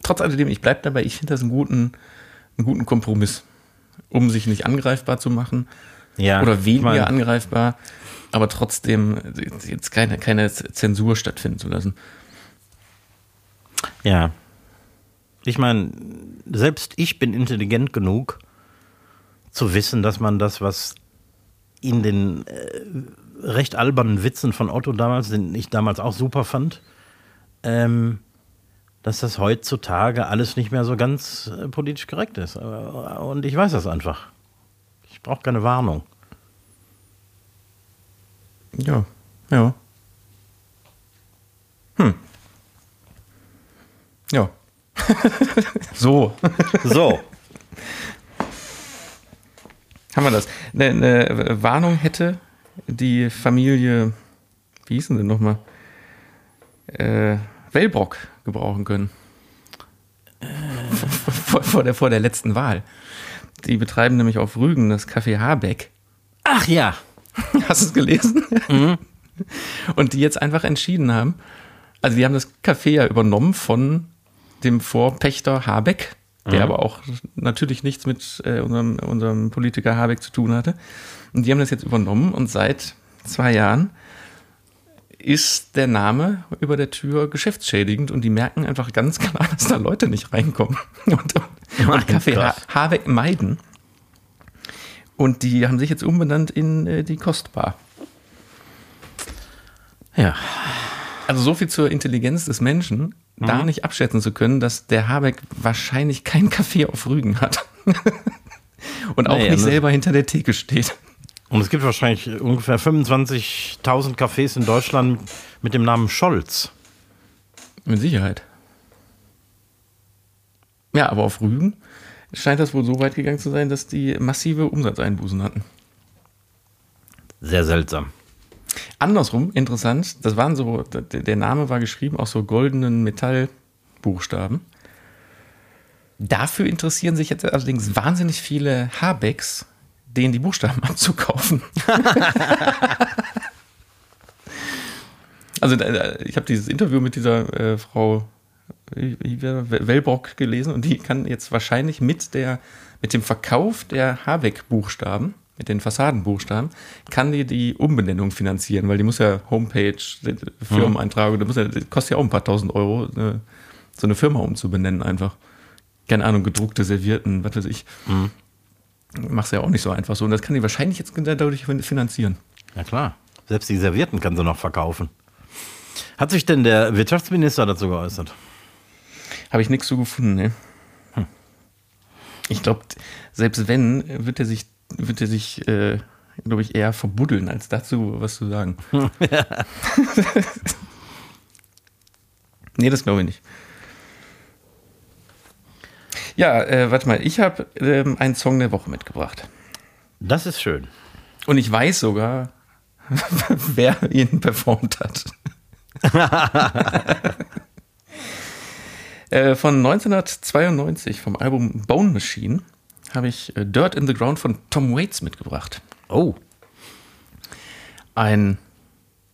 Trotz alledem, ich bleibe dabei, ich finde das einen guten, einen guten Kompromiss, um sich nicht angreifbar zu machen Ja, oder ich weniger mein- angreifbar, aber trotzdem jetzt keine, keine Zensur stattfinden zu lassen. Ja. Ich meine, selbst ich bin intelligent genug, zu wissen, dass man das, was in den äh, recht albernen Witzen von Otto damals, den ich damals auch super fand, ähm, dass das heutzutage alles nicht mehr so ganz äh, politisch korrekt ist. Äh, Und ich weiß das einfach. Ich brauche keine Warnung. Ja, ja. Hm. Ja. (laughs) so, So. haben wir das. Eine, eine Warnung hätte die Familie, wie hieß denn denn nochmal? Äh, Wellbrock gebrauchen können. Vor, vor, der, vor der letzten Wahl. Die betreiben nämlich auf Rügen das Café Habeck. Ach ja. Hast du es gelesen? Und die jetzt einfach entschieden haben, also die haben das Café ja übernommen von dem Vorpächter Habeck, der aber auch natürlich nichts mit äh, unserem, unserem Politiker Habeck zu tun hatte. Und die haben das jetzt übernommen und seit zwei Jahren ist der Name über der Tür geschäftsschädigend und die merken einfach ganz klar, dass da Leute nicht reinkommen (laughs) und, und Café ha. Habeck meiden. Und die haben sich jetzt umbenannt in äh, die Kostbar. Ja. Also so viel zur Intelligenz des Menschen, da nicht abschätzen zu können, dass der Habeck wahrscheinlich kein Café (laughs) auf Rügen hat. (laughs) Und auch Nee, nicht ne? selber hinter der Theke steht. Und es gibt wahrscheinlich ungefähr 25.000 Cafés in Deutschland mit dem Namen Scholz. Mit Sicherheit. Ja, aber auf Rügen scheint das wohl so weit gegangen zu sein, dass die massive Umsatzeinbußen hatten. Sehr seltsam. Andersrum, interessant, das waren so, der Name war geschrieben aus so goldenen Metallbuchstaben. Dafür interessieren sich jetzt allerdings wahnsinnig viele Habecks, denen die Buchstaben (laughs) abzukaufen. also äh, ich habe dieses Interview mit dieser äh, Frau war- Wellbrock gelesen und die kann jetzt wahrscheinlich mit der mit dem Verkauf der Habeck-Buchstaben, mit den Fassadenbuchstaben, kann die die Umbenennung finanzieren, weil die muss ja Homepage, Firmeneintragung, das, muss ja, das kostet ja auch ein paar tausend Euro, eine, so eine Firma umzubenennen einfach. Keine Ahnung, gedruckte Servierten, was weiß ich. Machst ja auch nicht so einfach so. Und das kann die wahrscheinlich jetzt dadurch finanzieren. Ja klar. Selbst die Servierten kann sie noch verkaufen. Hat sich denn der Wirtschaftsminister dazu geäußert? Habe ich nichts so gefunden, ne? Ich glaube, selbst wenn, wird er sich, wird er sich, äh, glaube ich, eher verbuddeln, als dazu was zu sagen. (laughs) (laughs) nee, das glaube ich nicht. Ja, äh, warte mal, ich habe ähm, einen Song der Woche mitgebracht. Das ist schön. Und ich weiß sogar, (laughs) wer ihn performt hat. äh, von 1992 vom Album Bone Machine habe ich äh, Dirt in the Ground von Tom Waits mitgebracht. Oh. Ein,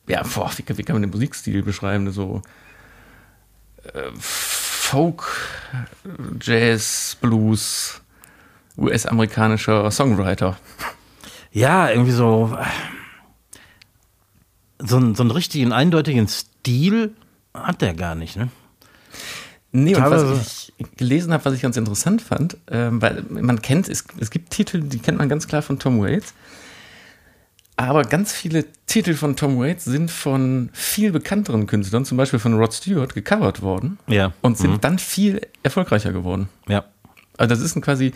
ja, boah, wie, kann- wie kann man den Musikstil beschreiben? So äh, Folk, Jazz, Blues, US-amerikanischer Songwriter. Ja, irgendwie so. äh, So, einen- so einen richtigen, eindeutigen Stil hat der gar nicht, ne? Nee, und was ich gelesen habe, was ich ganz interessant fand, ähm, weil man kennt, es, es gibt Titel, die kennt man ganz klar von Tom Waits. Aber ganz viele Titel von Tom Waits sind von viel bekannteren Künstlern, zum Beispiel von Rod Stewart, gecovert worden Ja. und sind dann viel erfolgreicher geworden. Ja. Also das ist ein quasi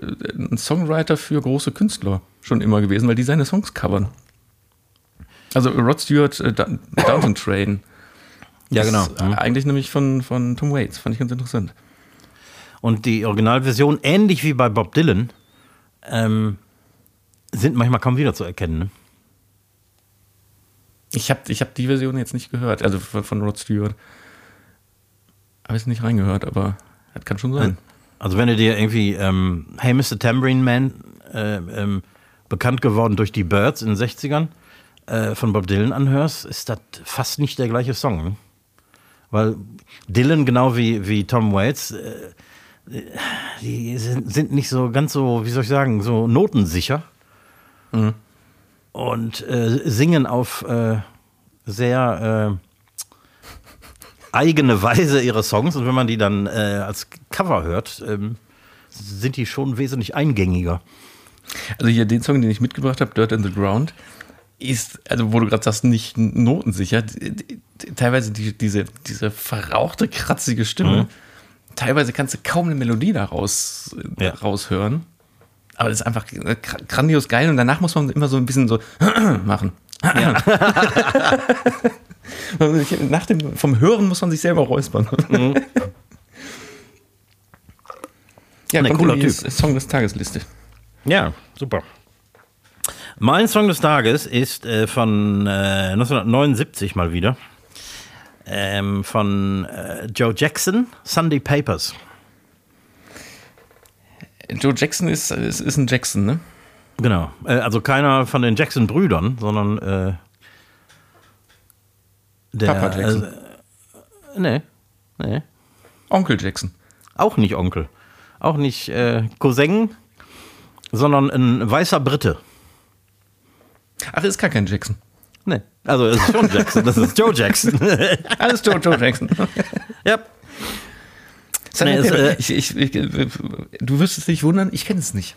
äh, ein Songwriter für große Künstler schon immer gewesen, weil die seine Songs covern. Also Rod Stewart, äh, Downton Train. Ja, genau. Mhm. Eigentlich nämlich von, von Tom Waits, fand ich ganz interessant. Und die Originalversion, ähnlich wie bei Bob Dylan, ähm, sind manchmal kaum wieder zu erkennen. Ne? Ich habe ich hab die Version jetzt nicht gehört, also von Rod Stewart. Habe ich nicht reingehört, aber das kann schon sein. Also wenn du dir irgendwie ähm, Hey Mr. Tambourine Man, äh, ähm, bekannt geworden durch die Birds in den 60ern, äh, von Bob Dylan anhörst, ist das fast nicht der gleiche Song. Ne? Weil Dylan, genau wie, wie Tom Waits, äh, die sind, sind nicht so ganz so, wie soll ich sagen, so notensicher. Mhm. Und äh, singen auf äh, sehr äh, eigene Weise ihre Songs. Und wenn man die dann äh, als Cover hört, ähm, sind die schon wesentlich eingängiger. Also hier den Song, den ich mitgebracht habe, Dirt in the Ground, ist, also wo du gerade sagst, nicht notensicher. Teilweise die, diese, diese verrauchte, kratzige Stimme. Mhm. Teilweise kannst du kaum eine Melodie daraus ja. raushören. Aber das ist einfach grandios geil und danach muss man immer so ein bisschen so (clears throat) machen. Ja. (laughs) Nach dem, vom Hören muss man sich selber räuspern. Mhm. Ja, ein cooler Typ. Song des Tagesliste. Ja, super. Mein Song des Tages ist äh, von äh, 1979 mal wieder. Ähm, von äh, Joe Jackson, Sunday Papers. Joe Jackson ist, ist, ist ein Jackson, ne? Genau. Äh, also keiner von den Jackson-Brüdern, sondern äh, der. Papa Jackson. Äh, nee. Nee. Onkel Jackson. Auch nicht Onkel. Auch nicht äh, Cousin, sondern ein weißer Brite. Ach, ist gar kein Jackson. Nee. Also es ist schon Jackson, das ist Joe Jackson. (laughs) Alles Joe, Joe Jackson. (laughs) ja. Nee, äh, ich, ich, ich, du wirst es nicht wundern, ich kenne es nicht.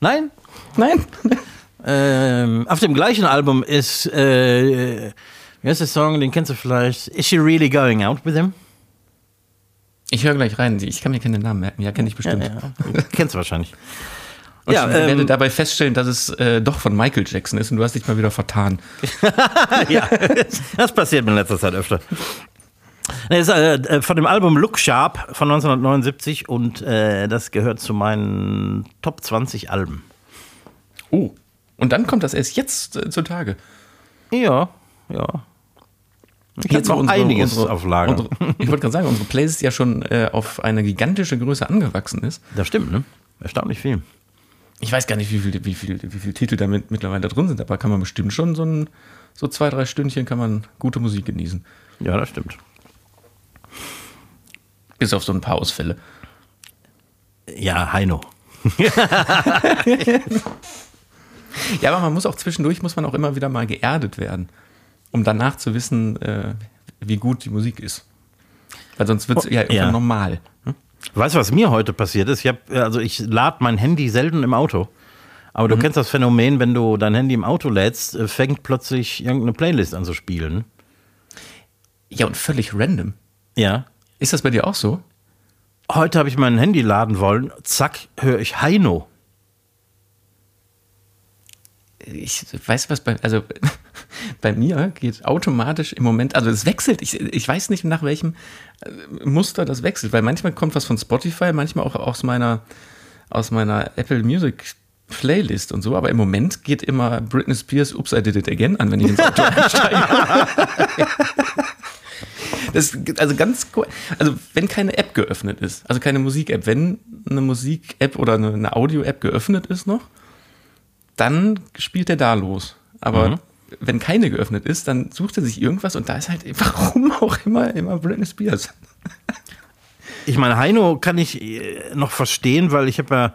Nein? Nein. (laughs) ähm, auf dem gleichen Album ist, äh, wie heißt der Song, den kennst du vielleicht, Is She Really Going Out With Him? Ich höre gleich rein, ich kann mir keinen Namen merken, ja, kenne ich bestimmt. Ja, ja. Kennst du wahrscheinlich. Und ja, ich ähm, werde dabei feststellen, dass es äh, doch von Michael Jackson ist und du hast dich mal wieder vertan. (laughs) ja, das passiert mir in letzter Zeit öfter. Das ist äh, von dem Album Look Sharp von 1979 und äh, das gehört zu meinen Top 20 Alben. Oh, und dann kommt das erst jetzt äh, zutage. Ja, ja. Ich jetzt noch einiges unsere, auf Lager. Unsere, ich wollte gerade sagen, unsere Playlist ja schon äh, auf eine gigantische Größe angewachsen ist. Das stimmt, ne? Erstaunlich viel ich weiß gar nicht, wie viele wie viel, wie viel Titel damit mittlerweile da drin sind, aber kann man bestimmt schon so, ein, so zwei, drei Stündchen kann man gute Musik genießen. Ja, das stimmt. Bis auf so ein paar Ausfälle. Ja, Heino. (laughs) ja, aber man muss auch zwischendurch, muss man auch immer wieder mal geerdet werden, um danach zu wissen, äh, wie gut die Musik ist. Weil sonst wird es ja irgendwann ja. normal. Weißt du, was mir heute passiert ist? Ich hab, also ich lade mein Handy selten im Auto. Aber du mhm. kennst das Phänomen, wenn du dein Handy im Auto lädst, äh, fängt plötzlich irgendeine Playlist an zu spielen. Ja, und völlig random. Ja. Ist das bei dir auch so? Heute habe ich mein Handy laden wollen, zack, höre ich Heino ich weiß was bei, also (laughs) bei mir geht automatisch im Moment, also es wechselt, ich, ich weiß nicht nach welchem Muster das wechselt, weil manchmal kommt was von Spotify, manchmal auch aus meiner, aus meiner Apple Music Playlist und so, aber im Moment geht immer Britney Spears Oops, I Did It Again an, wenn ich ins Auto (laughs) einsteige. Das, also ganz cool. Also wenn keine App geöffnet ist, also keine Musik-App, wenn eine Musik-App oder eine, eine Audio-App geöffnet ist noch, dann spielt er da los. Aber mhm. Wenn keine geöffnet ist, dann sucht er sich irgendwas und da ist halt, warum (laughs) auch immer, immer Britney Spears. Ich meine, Heino kann ich äh, noch verstehen, weil ich habe ja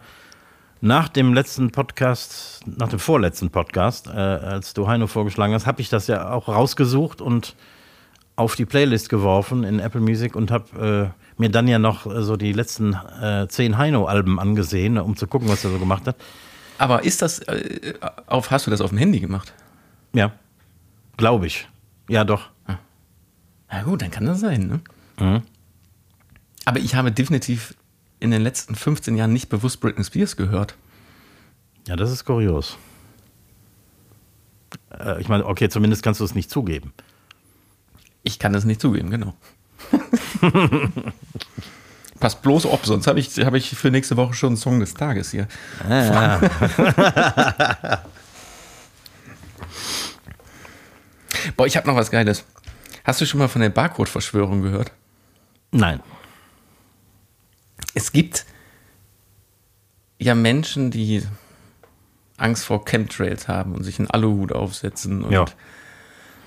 nach dem letzten Podcast, nach dem vorletzten Podcast, äh, als du Heino vorgeschlagen hast, habe ich das ja auch rausgesucht und auf die Playlist geworfen in Apple Music und habe äh, mir dann ja noch äh, so die letzten äh, zehn Heino-Alben angesehen, um zu gucken, was er so gemacht hat. Aber ist das, äh, auf, hast du das auf dem Handy gemacht? Ja, glaube ich. Ja, doch. Ah. Na gut, dann kann das sein, ne? Mhm. Aber ich habe definitiv in den letzten 15 Jahren nicht bewusst Britney Spears gehört. Ja, das ist kurios. Äh, ich meine, okay, zumindest kannst du es nicht zugeben. Ich kann es nicht zugeben, genau. (laughs) Passt bloß ob, sonst habe ich, hab ich für nächste Woche schon einen Song des Tages hier. Ja. (laughs) (laughs) Boah, ich habe noch was Geiles. Hast du schon mal von der Barcode-Verschwörung gehört? Nein. Es gibt ja Menschen, die Angst vor Chemtrails haben und sich einen Aluhut aufsetzen und Ja.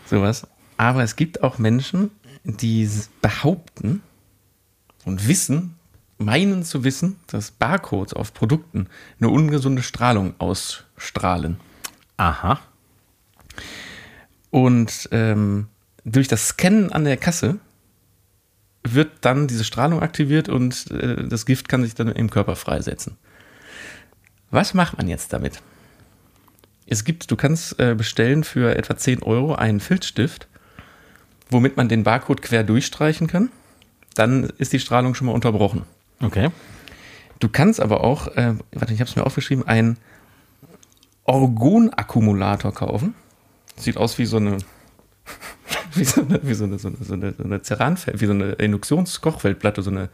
sowas. Aber es gibt auch Menschen, die behaupten und wissen, meinen zu wissen, dass Barcodes auf Produkten eine ungesunde Strahlung ausstrahlen. Aha. Und ähm, durch das Scannen an der Kasse wird dann diese Strahlung aktiviert und äh, das Gift kann sich dann im Körper freisetzen. Was macht man jetzt damit? Es gibt, du kannst äh, bestellen für etwa 10 Euro einen Filzstift, womit man den Barcode quer durchstreichen kann. Dann ist die Strahlung schon mal unterbrochen. Okay. Du kannst aber auch, äh, warte, ich habe es mir aufgeschrieben, einen Orgonakkumulator kaufen. Sieht aus wie so eine, (laughs) wie so eine, wie so eine, so eine, so eine, so eine Ceranfeld, wie so eine Induktionskochfeldplatte, so eine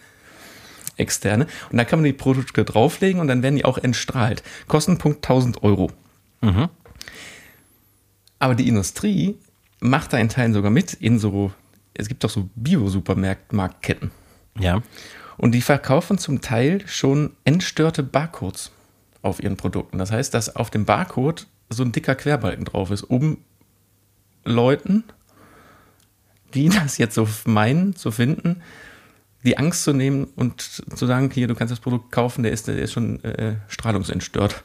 externe. Und da kann man die Produkte drauflegen und dann werden die auch entstrahlt. Kostenpunkt 1000 Euro. Aber die Industrie macht da in Teilen sogar mit in so, es gibt doch so Bio-Supermarktketten. Ja. Und die verkaufen zum Teil schon entstörte Barcodes auf ihren Produkten. Das heißt, dass auf dem Barcode so ein dicker Querbalken drauf ist, um Leuten, die (laughs) das jetzt so meinen, zu finden, die Angst zu nehmen und zu sagen, hier, du kannst das Produkt kaufen, der ist, der ist schon äh, strahlungsentstört.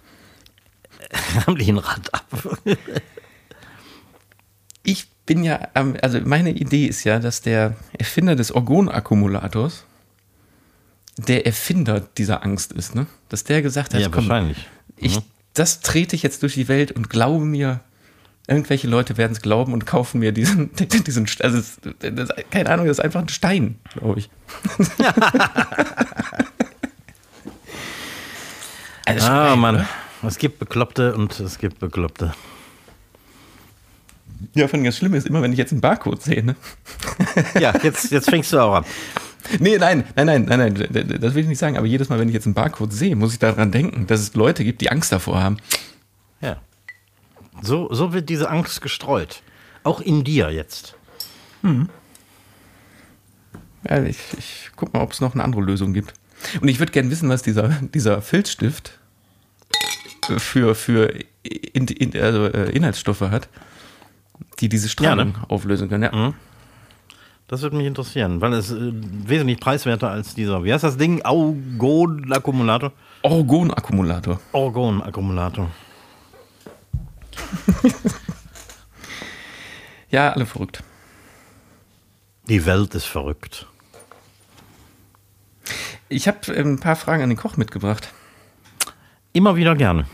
(laughs) Haben die ein Rad ab. (laughs) Ich bin ja, also meine Idee ist ja, dass der Erfinder des Orgonakkumulators der Erfinder dieser Angst ist, ne? Dass der gesagt hat, Ja, komm, wahrscheinlich. ich, das trete ich jetzt durch die Welt und glaube mir, irgendwelche Leute werden es glauben und kaufen mir diesen, (laughs) diesen also es, das, keine Ahnung, das ist einfach ein Stein, glaube ich. (laughs) also, Ah, Schwein, Mann. ne? Es gibt Bekloppte und es gibt Bekloppte. Ja, vor allem das Schlimme ist immer, wenn ich jetzt einen Barcode sehe, ne? Ja, jetzt, jetzt fängst du auch an. (laughs) Nee, nein, nein, nein, nein, nein, das will ich nicht sagen, aber jedes Mal, wenn ich jetzt einen Barcode sehe, muss ich daran denken, dass es Leute gibt, die Angst davor haben. Ja. So, so wird diese Angst gestreut. Auch in dir jetzt. Ja, ich, ich guck mal, ob es noch eine andere Lösung gibt. Und ich würde gerne wissen, was dieser, dieser Filzstift für, für in, in, also, äh, Inhaltsstoffe hat, die diese Strahlung auflösen können. Ja. Das würde mich interessieren, weil es äh, wesentlich preiswerter als dieser, wie heißt das Ding? Augon-Akkumulator? Orgonakkumulator. Orgon-Akkumulator. (laughs) Ja, alle verrückt. Die Welt ist verrückt. Ich habe ein paar Fragen an den Koch mitgebracht. Immer wieder gerne.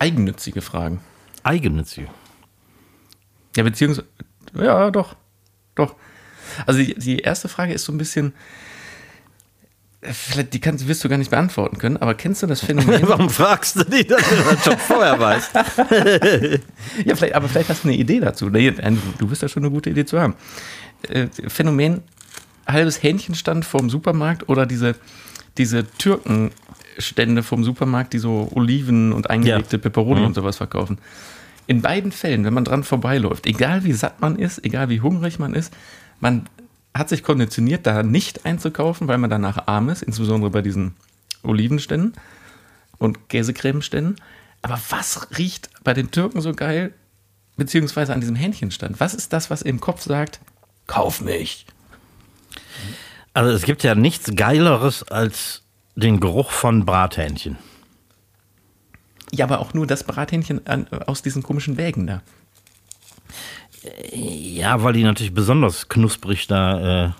Eigennützige Fragen. Eigennützig. Ja, beziehungsweise, ja, doch, doch. Also die, die erste Frage ist so ein bisschen, äh, vielleicht die kannst, wirst du gar nicht beantworten können, aber kennst du das Phänomen? (laughs) Warum fragst du die, dass du das schon vorher weißt? (laughs) ja, vielleicht, aber vielleicht hast du eine Idee dazu. Du wirst ja schon eine gute Idee zu haben. Äh, Phänomen, halbes Hähnchenstand vorm Supermarkt oder diese, diese Türkenstände vom Supermarkt, die so Oliven und eingelegte Ja. Peperoni Mhm. und sowas verkaufen. In beiden Fällen, wenn man dran vorbeiläuft, egal wie satt man ist, egal wie hungrig man ist, man hat sich konditioniert, da nicht einzukaufen, weil man danach arm ist, insbesondere bei diesen Olivenständen und Käsecremeständen. Aber was riecht bei den Türken so geil, beziehungsweise an diesem Hähnchenstand? Was ist das, was im Kopf sagt, kauf mich? Also es gibt ja nichts Geileres als den Geruch von Brathähnchen. Ja, aber auch nur das Brathähnchen an, aus diesen komischen Wägen da. Ja, weil die natürlich besonders knusprig da äh,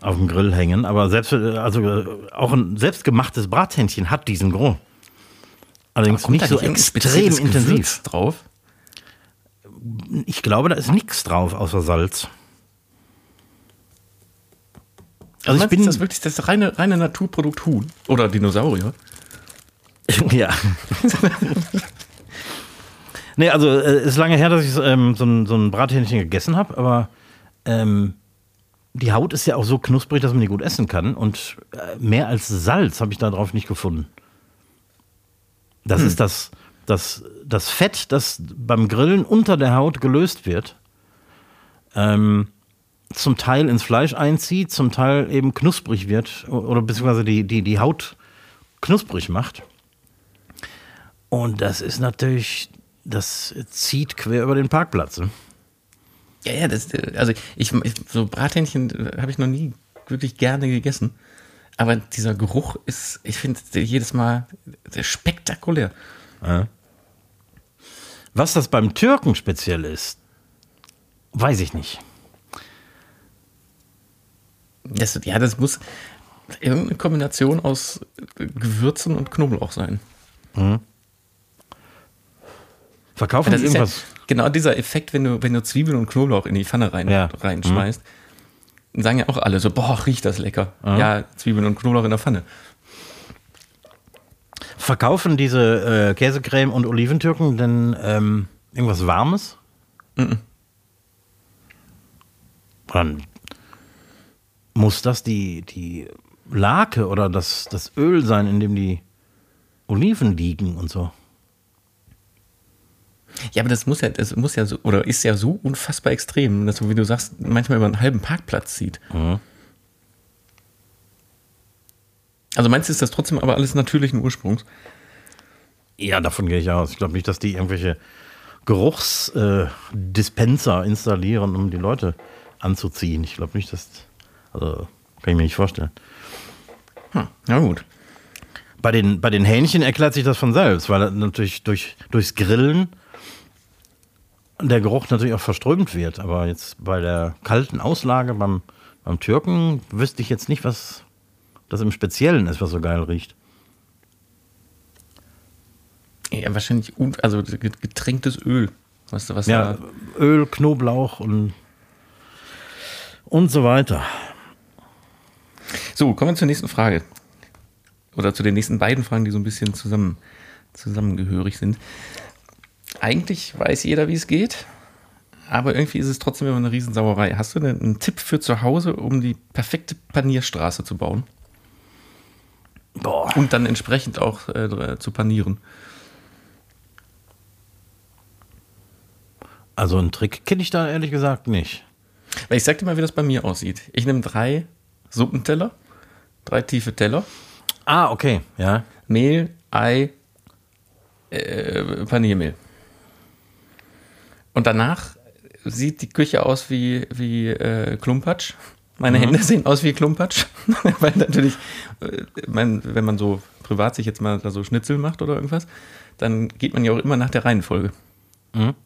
auf dem Grill hängen. Aber selbst, äh, also äh, auch ein selbstgemachtes Brathähnchen hat diesen Geruch. Allerdings nicht so extrem intensiv. Gewürz drauf? Ich glaube, da ist nichts drauf außer Salz. Also ich Meinst du, bin ist das wirklich das reine, reine Naturprodukt Huhn oder Dinosaurier? (laughs) ja. (laughs) nee, also äh, ist lange her, dass ich ähm, so, ein, so ein Brathähnchen gegessen habe, aber ähm, die Haut ist ja auch so knusprig, dass man die gut essen kann. Und äh, mehr als Salz habe ich da drauf nicht gefunden. Das ist das, das, das Fett, das beim Grillen unter der Haut gelöst wird. Ähm, zum Teil ins Fleisch einzieht, zum Teil eben knusprig wird oder beziehungsweise die, die, die Haut knusprig macht. Und das ist natürlich, das zieht quer über den Parkplatz. ne? Ja, ja, das, also ich, ich so Brathähnchen äh, habe ich noch nie wirklich gerne gegessen. Aber dieser Geruch ist, ich finde jedes Mal sehr spektakulär. Was das beim Türken speziell ist, weiß ich nicht. Das, ja, das muss irgendeine Kombination aus Gewürzen und Knoblauch sein. Verkaufen Das ist ja irgendwas? genau dieser Effekt, wenn du, wenn du Zwiebeln und Knoblauch in die Pfanne rein, Ja. reinschmeißt. Dann sagen ja auch alle so, boah, riecht das lecker. Ja, Zwiebeln und Knoblauch in der Pfanne. Verkaufen diese äh, Käsecreme und Oliventürken denn ähm, irgendwas Warmes? Dann muss das die, die Lake oder das, das Öl sein, in dem die Oliven liegen und so. Ja, aber das muss ja, das muss ja so, oder ist ja so unfassbar extrem, dass so, wie du sagst, manchmal über einen halben Parkplatz zieht. Also meinst du, ist das trotzdem aber alles natürlichen Ursprungs? Ja, davon gehe ich aus. Ich glaube nicht, dass die irgendwelche Geruchsdispenser äh, installieren, um die Leute anzuziehen. Ich glaube nicht, dass. Also, kann ich mir nicht vorstellen. Hm, na gut. Bei den, bei den Hähnchen erklärt sich das von selbst, weil natürlich durch, durchs Grillen der Geruch natürlich auch verströmt wird. Aber jetzt bei der kalten Auslage beim, beim Türken wüsste ich jetzt nicht, was das im Speziellen ist, was so geil riecht. Ja, wahrscheinlich, also get- getränktes Öl. Was, was Ja, da, Öl, Knoblauch und, und so weiter. So, kommen wir zur nächsten Frage. Oder zu den nächsten beiden Fragen, die so ein bisschen zusammen, zusammengehörig sind. Eigentlich weiß jeder, wie es geht, aber irgendwie ist es trotzdem immer eine Riesensauerei. Hast du denn einen Tipp für zu Hause, um die perfekte Panierstraße zu bauen? Boah. Und dann entsprechend auch äh, zu panieren. Also einen Trick kenne ich da ehrlich gesagt nicht. Weil ich sag dir mal, wie das bei mir aussieht. Ich nehme drei Suppenteller, drei tiefe Teller, Ah, okay, ja. Mehl, Ei, äh, Paniermehl. Und danach sieht die Küche aus wie, wie äh, Klumpatsch. Meine Hände sehen aus wie Klumpatsch. (laughs) Weil natürlich, äh, man, wenn man so privat sich jetzt mal da so Schnitzel macht oder irgendwas, dann geht man ja auch immer nach der Reihenfolge.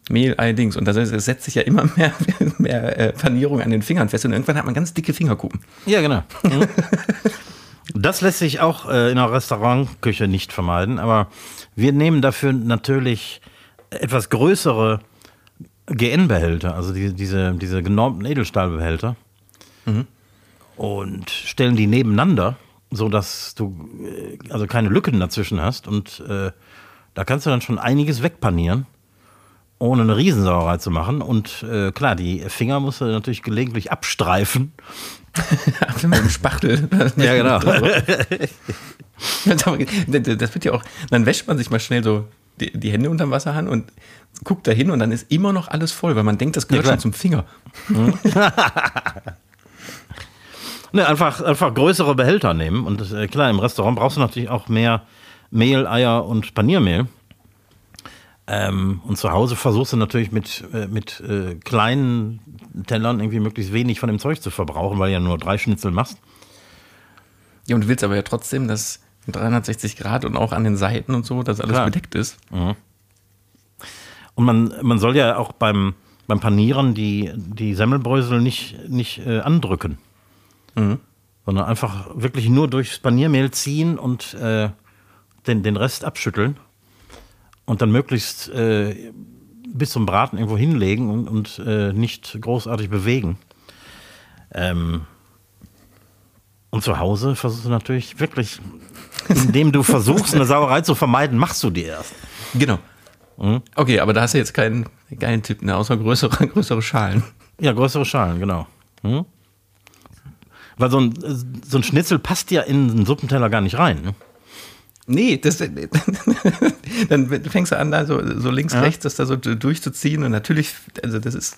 Mehl, Ei, Dings. Und da setzt sich ja immer mehr, (laughs) mehr äh, Panierung an den Fingern fest. Und irgendwann hat man ganz dicke Fingerkuppen. Ja, genau. Mhm. (laughs) Das lässt sich auch äh, in einer Restaurantküche nicht vermeiden, aber wir nehmen dafür natürlich etwas größere GN-Behälter, also die, diese, diese genormten Edelstahlbehälter. Und stellen die nebeneinander, sodass du äh, also keine Lücken dazwischen hast. Und äh, da kannst du dann schon einiges wegpanieren, ohne eine Riesensauerei zu machen. Und äh, klar, die Finger musst du natürlich gelegentlich abstreifen, (laughs) Mit dem Spachtel. (laughs) Ja, genau. (laughs) Das wird ja auch, dann wäscht man sich mal schnell so die, die Hände unterm Wasserhahn und guckt da hin und dann ist immer noch alles voll, weil man denkt, das gehört Ja, schon zum Finger. (laughs) Ne, einfach, einfach größere Behälter nehmen. Und äh, klar, im Restaurant brauchst du natürlich auch mehr Mehl, Eier und Paniermehl. Ähm, und zu Hause versuchst du natürlich mit, äh, mit äh, kleinen Tellern irgendwie möglichst wenig von dem Zeug zu verbrauchen, weil du ja nur drei Schnitzel machst. Ja, und du willst aber ja trotzdem, dass 360 Grad und auch an den Seiten und so, dass alles Klar. bedeckt ist. Und man, man soll ja auch beim, beim Panieren die, die Semmelbrösel nicht, nicht äh, andrücken. Sondern einfach wirklich nur durchs Paniermehl ziehen und äh, den, den Rest abschütteln. Und dann möglichst äh, bis zum Braten irgendwo hinlegen und, und äh, nicht großartig bewegen. Ähm, und zu Hause versuchst du natürlich wirklich, indem du versuchst, eine Sauerei zu vermeiden, machst du die erst. Genau. Okay, aber da hast du jetzt keinen geilen Tipp, ne, außer größere, (laughs) größere Schalen. Ja, größere Schalen, genau. Hm? Weil so ein, so ein Schnitzel passt ja in einen Suppenteller gar nicht rein. Ne? Nee, das, (laughs) dann fängst du an, da so, so links, ja. rechts das da so durchzuziehen und natürlich, also das ist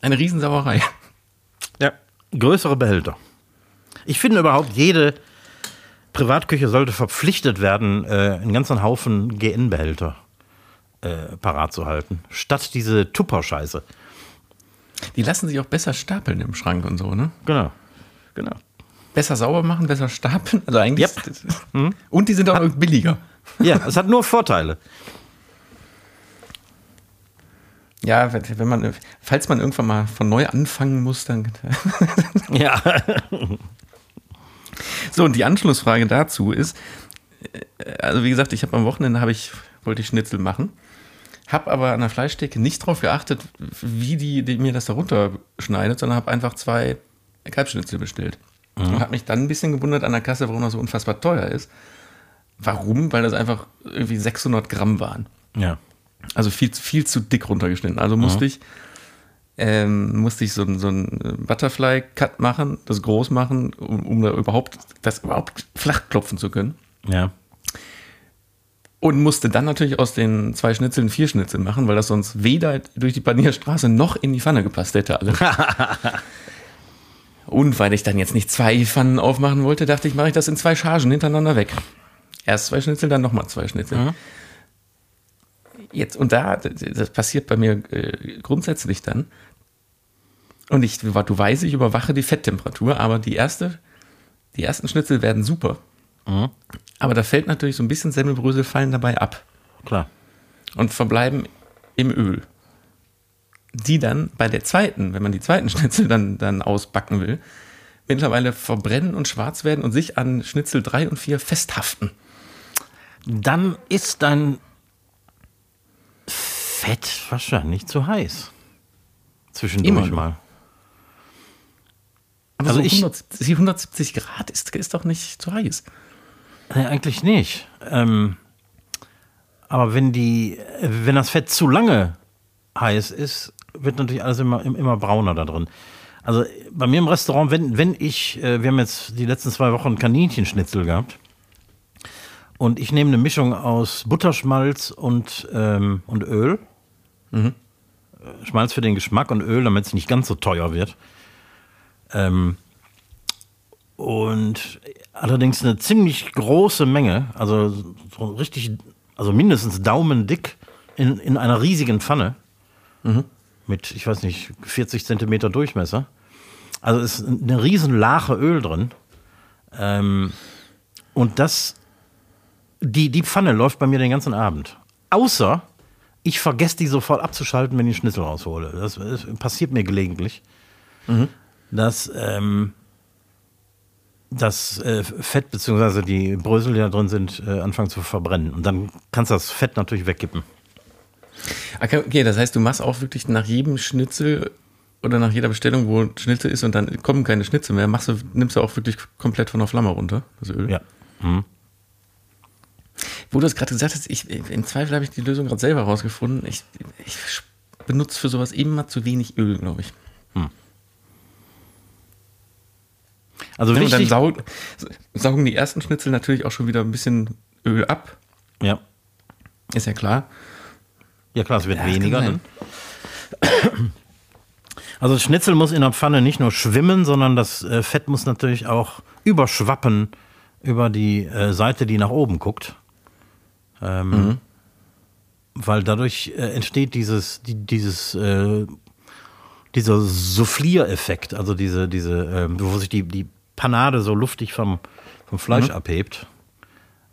eine Riesensauerei. Ja, größere Behälter. Ich finde überhaupt, jede Privatküche sollte verpflichtet werden, äh, einen ganzen Haufen GN-Behälter äh, parat zu halten, statt diese Tupper-Scheiße. Die lassen sich auch besser stapeln im Schrank und so, ne? Genau, genau. Besser sauber machen, besser stapeln. Also eigentlich. Yep. Hm? Und die sind auch hat, billiger. Ja, es hat nur Vorteile. Ja, wenn man, falls man irgendwann mal von neu anfangen muss, dann. ja. (laughs) (laughs) So, und die Anschlussfrage dazu ist, äh, also wie gesagt, ich habe am Wochenende habe ich, wollte ich Schnitzel machen, habe aber an der Fleischtheke nicht darauf geachtet, wie die, die mir das da runterschneidet, sondern habe einfach zwei Kalbschnitzel bestellt. Mhm. Und habe mich dann ein bisschen gewundert an der Kasse, warum das so unfassbar teuer ist. Warum? Weil das einfach irgendwie 600 Gramm waren. Ja. Also viel, viel zu dick runtergeschnitten. Also musste mhm. ich ähm, musste ich so, so einen Butterfly-Cut machen, das groß machen, um, um da überhaupt, das überhaupt flach klopfen zu können. Ja. Und musste dann natürlich aus den zwei Schnitzeln vier Schnitzel machen, weil das sonst weder durch die Panierstraße noch in die Pfanne gepasst hätte alle. (laughs) Und weil ich dann jetzt nicht zwei Pfannen aufmachen wollte, dachte ich, mache ich das in zwei Chargen hintereinander weg. Erst zwei Schnitzel, dann nochmal zwei Schnitzel. Mhm. Jetzt, und da, das passiert bei mir äh, grundsätzlich dann. Und ich, du weißt, ich überwache die Fetttemperatur, aber die erste, die ersten Schnitzel werden super. Mhm. Aber da fällt natürlich so ein bisschen Semmelbrösel fallen dabei ab. Klar. Und verbleiben im Öl. Die dann bei der zweiten, wenn man die zweiten (laughs) Schnitzel dann, dann ausbacken will, mittlerweile verbrennen und schwarz werden und sich an Schnitzel 3 und 4 festhaften. Dann ist dein Fett wahrscheinlich zu heiß. Zwischendurch mal. Aber also so ich, 170, 170 Grad ist, ist doch nicht zu heiß. Nee, eigentlich nicht. Ähm, aber wenn die, wenn das Fett zu lange heiß ist, wird natürlich alles immer, immer brauner da drin. Also bei mir im Restaurant, wenn, wenn ich, äh, wir haben jetzt die letzten zwei Wochen Kaninchenschnitzel gehabt und ich nehme eine Mischung aus Butterschmalz und, ähm, und Öl. Mhm. Schmalz für den Geschmack und Öl, damit es nicht ganz so teuer wird. Ähm, und allerdings eine ziemlich große Menge, also so richtig, also mindestens daumendick in, in einer riesigen Pfanne mhm. mit, ich weiß nicht, 40 Zentimeter Durchmesser. Also ist eine riesen Lache Öl drin. Ähm, und das, die, die Pfanne läuft bei mir den ganzen Abend. Außer ich vergesse die sofort abzuschalten, wenn ich Schnitzel raushole. Das, das passiert mir gelegentlich. Mhm dass ähm, das äh, Fett bzw. die Brösel, die da drin sind, äh, anfangen zu verbrennen. Und dann kannst du das Fett natürlich wegkippen. Okay, das heißt, du machst auch wirklich nach jedem Schnitzel oder nach jeder Bestellung, wo Schnitzel ist und dann kommen keine Schnitzel mehr, machst du, nimmst du auch wirklich komplett von der Flamme runter, das Öl? Ja. Mhm. Wo du es gerade gesagt hast, ich, im Zweifel habe ich die Lösung gerade selber rausgefunden. Ich, ich benutze für sowas immer zu wenig Öl, glaube ich. Mhm. Also wichtig, dann saug, saugen die ersten Schnitzel natürlich auch schon wieder ein bisschen Öl ab. Ja. Ist ja klar. Ja klar, es wird ja, weniger. Ne? (coughs) Also das Schnitzel muss in der Pfanne nicht nur schwimmen, sondern das äh, Fett muss natürlich auch überschwappen über die äh, Seite, die nach oben guckt. Ähm, mhm. Weil dadurch äh, entsteht dieses, die, dieses äh, dieser Souffliereffekt, also diese, diese, ähm, wo sich die, die Panade so luftig vom, vom Fleisch mhm. abhebt.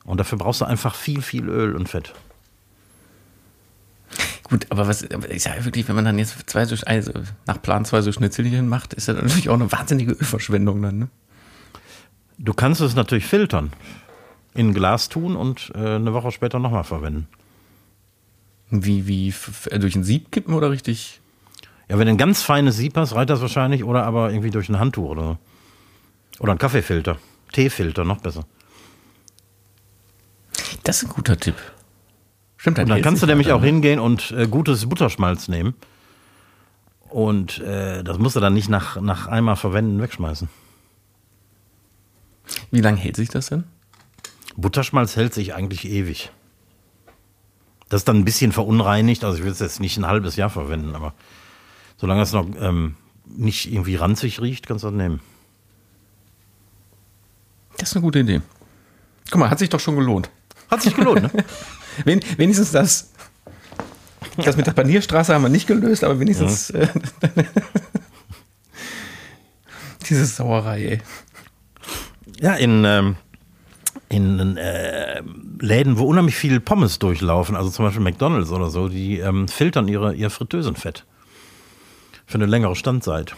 Und dafür brauchst du einfach viel, viel Öl und Fett. Gut, aber was ich sage wirklich, wenn man dann jetzt zwei so, also nach Plan zwei so Schnitzelchen macht, ist das natürlich auch eine wahnsinnige Ölverschwendung dann, ne? Du kannst es natürlich filtern, in ein Glas tun und äh, eine Woche später nochmal verwenden. Wie, wie, durch ein Sieb kippen oder richtig? Ja, wenn du ein ganz feines Sieb hast, reicht das wahrscheinlich, oder aber irgendwie durch ein Handtuch oder so. Oder ein Kaffeefilter. Teefilter, noch besser. Das ist ein guter Tipp. Stimmt, und dann kannst du nämlich auch hingehen und äh, gutes Butterschmalz nehmen. Und äh, das musst du dann nicht nach, nach einmal verwenden wegschmeißen. Wie lange hält sich das denn? Butterschmalz hält sich eigentlich ewig. Das ist dann ein bisschen verunreinigt, also ich will es jetzt nicht ein halbes Jahr verwenden, aber solange es noch ähm, nicht irgendwie ranzig riecht, kannst du das nehmen. Das ist eine gute Idee. Guck mal, hat sich doch schon gelohnt. Hat sich gelohnt, ne? (laughs) Wen, wenigstens das. Das mit der Panierstraße haben wir nicht gelöst, aber wenigstens äh, (laughs) diese Sauerei, ey. Ja, in, ähm, in äh, Läden, wo unheimlich viel Pommes durchlaufen, also zum Beispiel McDonalds oder so, die ähm, filtern ihre, ihr Fritteusenfett. Für eine längere Standzeit.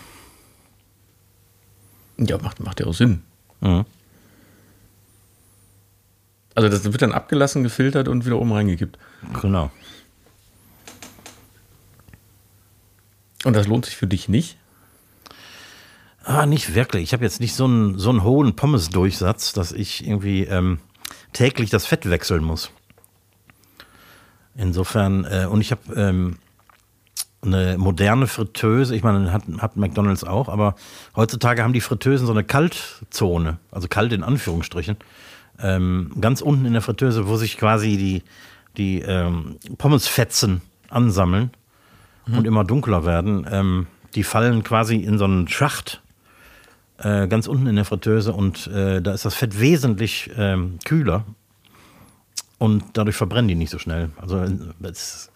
Ja, macht, macht ja auch Sinn. Mhm. Also das wird dann abgelassen, gefiltert und wieder oben reingekippt. Genau. Und das lohnt sich für dich nicht? Ah, nicht wirklich. Ich habe jetzt nicht so einen, so einen hohen Pommes-Durchsatz, dass ich irgendwie ähm, täglich das Fett wechseln muss. Insofern, äh, und ich habe ähm, eine moderne Fritteuse, ich meine, hat, hat McDonalds auch, aber heutzutage haben die Fritteusen so eine Kaltzone, also kalt in Anführungsstrichen, ähm, ganz unten in der Fritteuse, wo sich quasi die, die ähm, Pommesfetzen ansammeln und immer dunkler werden. Ähm, die fallen quasi in so einen Schacht äh, ganz unten in der Fritteuse und äh, da ist das Fett wesentlich ähm, kühler und dadurch verbrennen die nicht so schnell. Also äh, es,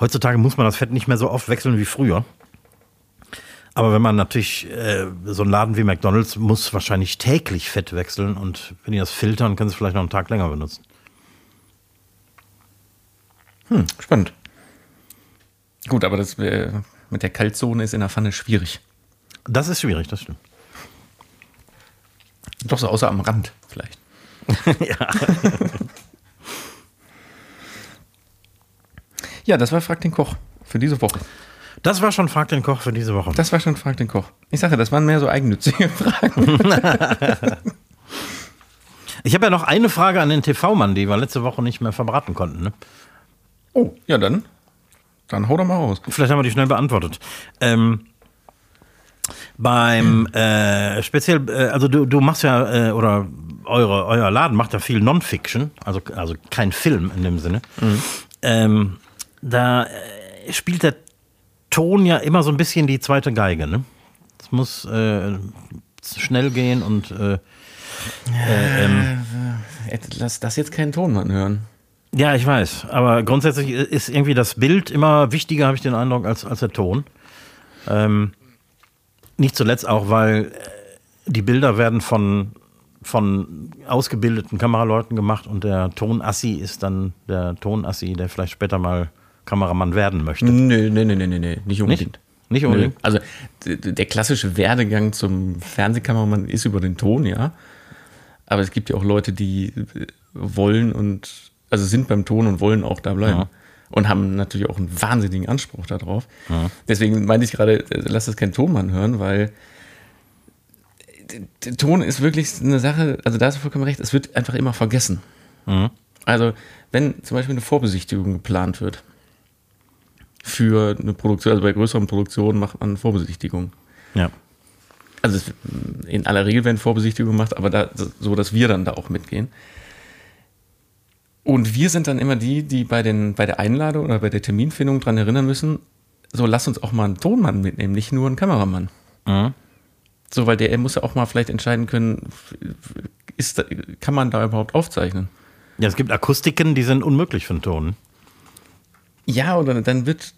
heutzutage muss man das Fett nicht mehr so oft wechseln wie früher. Aber wenn man natürlich, äh, so ein Laden wie McDonalds muss wahrscheinlich täglich Fett wechseln und wenn die das filtern, können sie es vielleicht noch einen Tag länger benutzen. Hm, spannend. Gut, aber das äh, mit der Kaltzone ist in der Pfanne schwierig. Das ist schwierig, das stimmt. Doch so außer am Rand vielleicht. (laughs) ja. (laughs) Ja, das war Frag den Koch für diese Woche. Das war schon Frag den Koch für diese Woche. Das war schon Frag den Koch. Ich sage, das waren mehr so eigennützige (laughs) Fragen. (laughs) Ich habe ja noch eine Frage an den TV-Mann, die wir letzte Woche nicht mehr verbraten konnten. Ne? Oh, ja dann. Dann hau doch mal raus. Vielleicht haben wir die schnell beantwortet. Ähm, beim äh, speziell, äh, also du, du machst ja, äh, oder eure, euer Laden macht ja viel Non-Fiction, also, also kein Film in dem Sinne. Ähm, da äh, spielt der Ton ja immer so ein bisschen die zweite Geige, ne? Es muss äh, schnell gehen und äh, äh, ähm, Lass das jetzt keinen Tonmann hören. ja, ich weiß, aber grundsätzlich ist irgendwie das Bild immer wichtiger, habe ich den Eindruck, als, als der Ton. Ähm, nicht zuletzt auch, weil äh, die Bilder werden von, von ausgebildeten Kameraleuten gemacht und der Tonassi ist dann der Tonassi, der vielleicht später mal Kameramann werden möchte. Nee, nee, nee, nee, nee, nee. nicht unbedingt. Nicht Nö. unbedingt. Also d- d- der klassische Werdegang zum Fernsehkameramann ist über den Ton, ja. Aber es gibt ja auch Leute, die äh, wollen und also sind beim Ton und wollen auch da bleiben. Ja. Und haben natürlich auch einen wahnsinnigen Anspruch darauf. Deswegen meinte ich gerade, äh, lass das kein Tonmann hören, weil der Ton ist wirklich eine Sache, also da hast du vollkommen recht, es wird einfach immer vergessen. Mhm. Also, wenn zum Beispiel eine Vorbesichtigung geplant wird für eine Produktion, also bei größeren Produktionen macht man eine Vorbesichtigung. Ja. Also in aller Regel werden Vorbesichtigungen gemacht, aber da, so, dass wir dann da auch mitgehen. Und wir sind dann immer die, die bei, den, bei der Einladung oder bei der Terminfindung dran erinnern müssen, so lass uns auch mal einen Tonmann mitnehmen, nicht nur einen Kameramann. Mhm. So, weil der muss ja auch mal vielleicht entscheiden können, ist, kann man da überhaupt aufzeichnen? Ja, es gibt Akustiken, die sind unmöglich für den Ton. Ja, oder dann wird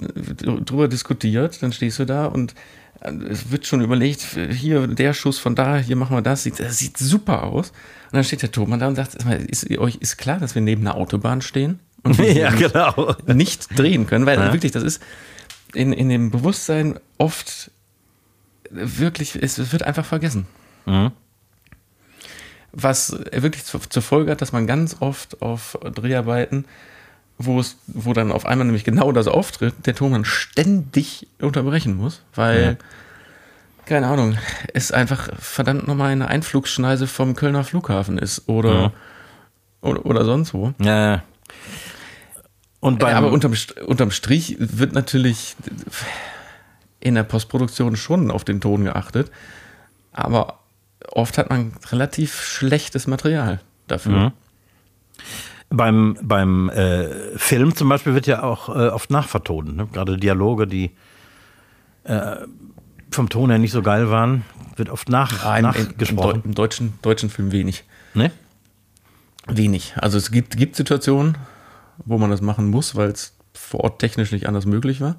drüber diskutiert, dann stehst du da und äh, es wird schon überlegt, hier der Schuss von da, hier machen wir das, sieht, das sieht super aus. Und dann steht der Thomann da und sagt, "Sag mal, ist euch ist klar, dass wir neben einer Autobahn stehen und (laughs) wir ja, genau. nicht drehen können, weil Ja. wirklich, das ist in, in dem Bewusstsein oft wirklich, es, es wird einfach vergessen. Mhm. Was wirklich zur, zur Folge hat, dass man ganz oft auf Dreharbeiten, wo es, wo dann auf einmal nämlich genau das auftritt, der Tonmann ständig unterbrechen muss, weil, Ja. keine Ahnung, es einfach verdammt nochmal eine Einflugschneise vom Kölner Flughafen ist oder, Ja. oder, oder sonst wo. Ja. ja. Und beim, Ja, aber unterm, unterm Strich wird natürlich in der Postproduktion schon auf den Ton geachtet. Aber oft hat man relativ schlechtes Material dafür. Mhm. Beim, beim äh, Film zum Beispiel wird ja auch äh, oft nachvertonen. Ne? Gerade Dialoge, die äh, vom Ton her nicht so geil waren, wird oft nach, Ah, im, im, im, nachgesprochen. Deu- im deutschen, deutschen Film wenig. ne? Wenig. Also es gibt, gibt Situationen, wo man das machen muss, weil es vor Ort technisch nicht anders möglich war.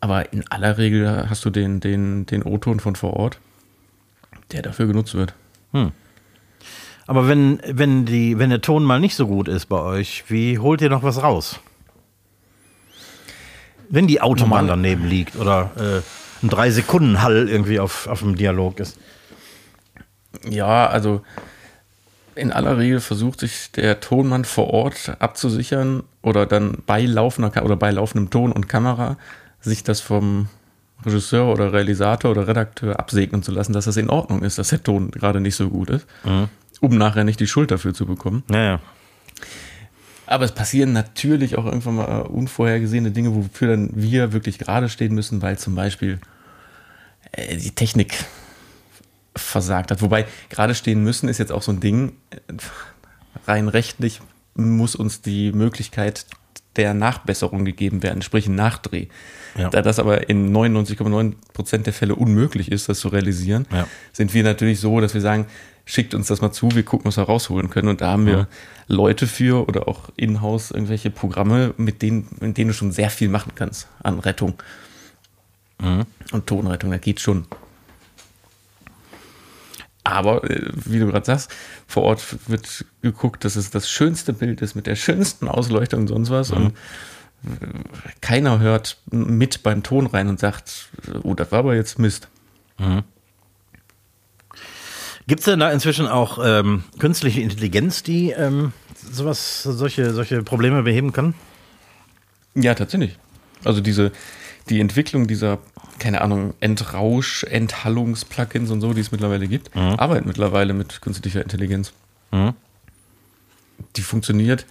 Aber in aller Regel hast du den, den, den O-Ton von vor Ort, der dafür genutzt wird. Aber wenn, wenn, die, wenn der Ton mal nicht so gut ist bei euch, wie holt ihr noch was raus? Wenn die Normal- daneben liegt oder äh, ein Drei-Sekunden-Hall irgendwie auf, auf dem Dialog ist. Ja, also in aller Regel versucht sich der Tonmann vor Ort abzusichern oder dann bei laufender oder bei laufendem Ton und Kamera sich das vom Regisseur oder Realisator oder Redakteur absegnen zu lassen, dass das in Ordnung ist, dass der Ton gerade nicht so gut ist, um nachher nicht die Schuld dafür zu bekommen. Ja, ja. Aber es passieren natürlich auch irgendwann mal äh, unvorhergesehene Dinge, wofür dann wir wirklich gerade stehen müssen, weil zum Beispiel äh, die Technik versagt hat. Wobei gerade stehen müssen ist jetzt auch so ein Ding. Rein rechtlich muss uns die Möglichkeit der Nachbesserung gegeben werden, sprich ein Nachdreh. Ja. Da das aber in 99,9 Prozent der Fälle unmöglich ist, das zu realisieren, Ja. sind wir natürlich so, dass wir sagen, schickt uns das mal zu, wir gucken, was wir rausholen können. Und da haben wir Leute für oder auch in-house irgendwelche Programme, mit denen, mit denen du schon sehr viel machen kannst an Rettung. Und Tonrettung, da geht schon. Aber, äh, wie du gerade sagst, vor Ort wird geguckt, dass es das schönste Bild ist mit der schönsten Ausleuchtung und sonst was. Und äh, keiner hört mit beim Ton rein und sagt, oh, das war aber jetzt Mist. Gibt es denn da inzwischen auch ähm, künstliche Intelligenz, die ähm, sowas, solche, solche Probleme beheben kann? Ja, tatsächlich. Also diese, die Entwicklung dieser, keine Ahnung, Entrausch, Enthallungs-Plugins und so, die es mittlerweile gibt, arbeiten mittlerweile mit künstlicher Intelligenz. Mhm. Die funktioniert.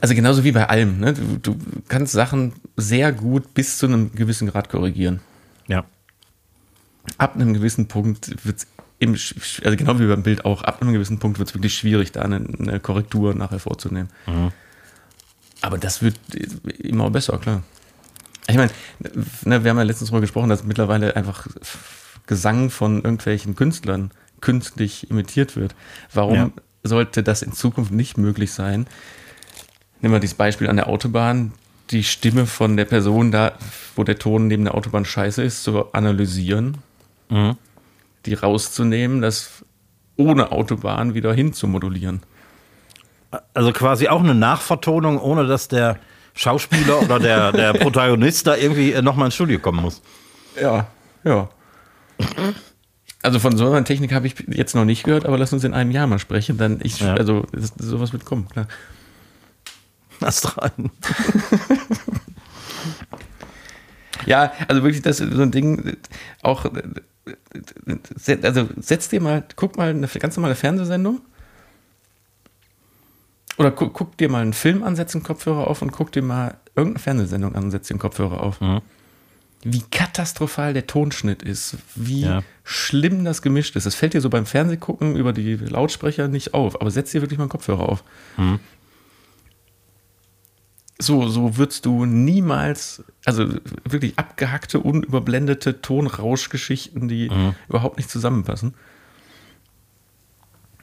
Also genauso wie bei allem. Ne? Du, du kannst Sachen sehr gut bis zu einem gewissen Grad korrigieren. Ja. Ab einem gewissen Punkt wird es im, also genau wie beim Bild auch, ab einem gewissen Punkt wird es wirklich schwierig, da eine, eine Korrektur nachher vorzunehmen. Aber das wird immer besser, klar. Ich meine, ne, wir haben ja letztens darüber gesprochen, dass mittlerweile einfach Gesang von irgendwelchen Künstlern künstlich imitiert wird. Warum Ja. sollte das in Zukunft nicht möglich sein? Nehmen wir dieses Beispiel an der Autobahn, die Stimme von der Person da, wo der Ton neben der Autobahn scheiße ist, zu analysieren, Mhm. die rauszunehmen, das ohne Autobahn wieder hinzumodulieren. Also quasi auch eine Nachvertonung, ohne dass der Schauspieler oder der, der Protagonist da irgendwie äh, nochmal ins Studio kommen muss. Ja, ja. Also von so einer Technik habe ich jetzt noch nicht gehört, aber lass uns in einem Jahr mal sprechen. Dann ich, Ja. also sowas wird kommen, klar. Ast rein. (laughs) Ja, also wirklich, das ist so ein Ding, auch, äh, also setz dir mal, guck mal eine ganz normale Fernsehsendung. Oder guck, guck dir mal einen Film an, setz den Kopfhörer auf und guck dir mal irgendeine Fernsehsendung an und setz den Kopfhörer auf. Wie katastrophal der Tonschnitt ist, wie Ja. schlimm das gemischt ist. Das fällt dir so beim Fernsehgucken über die Lautsprecher nicht auf, aber setz dir wirklich mal einen Kopfhörer auf. So, so würdest du niemals, also wirklich abgehackte, unüberblendete Tonrauschgeschichten, die überhaupt nicht zusammenpassen.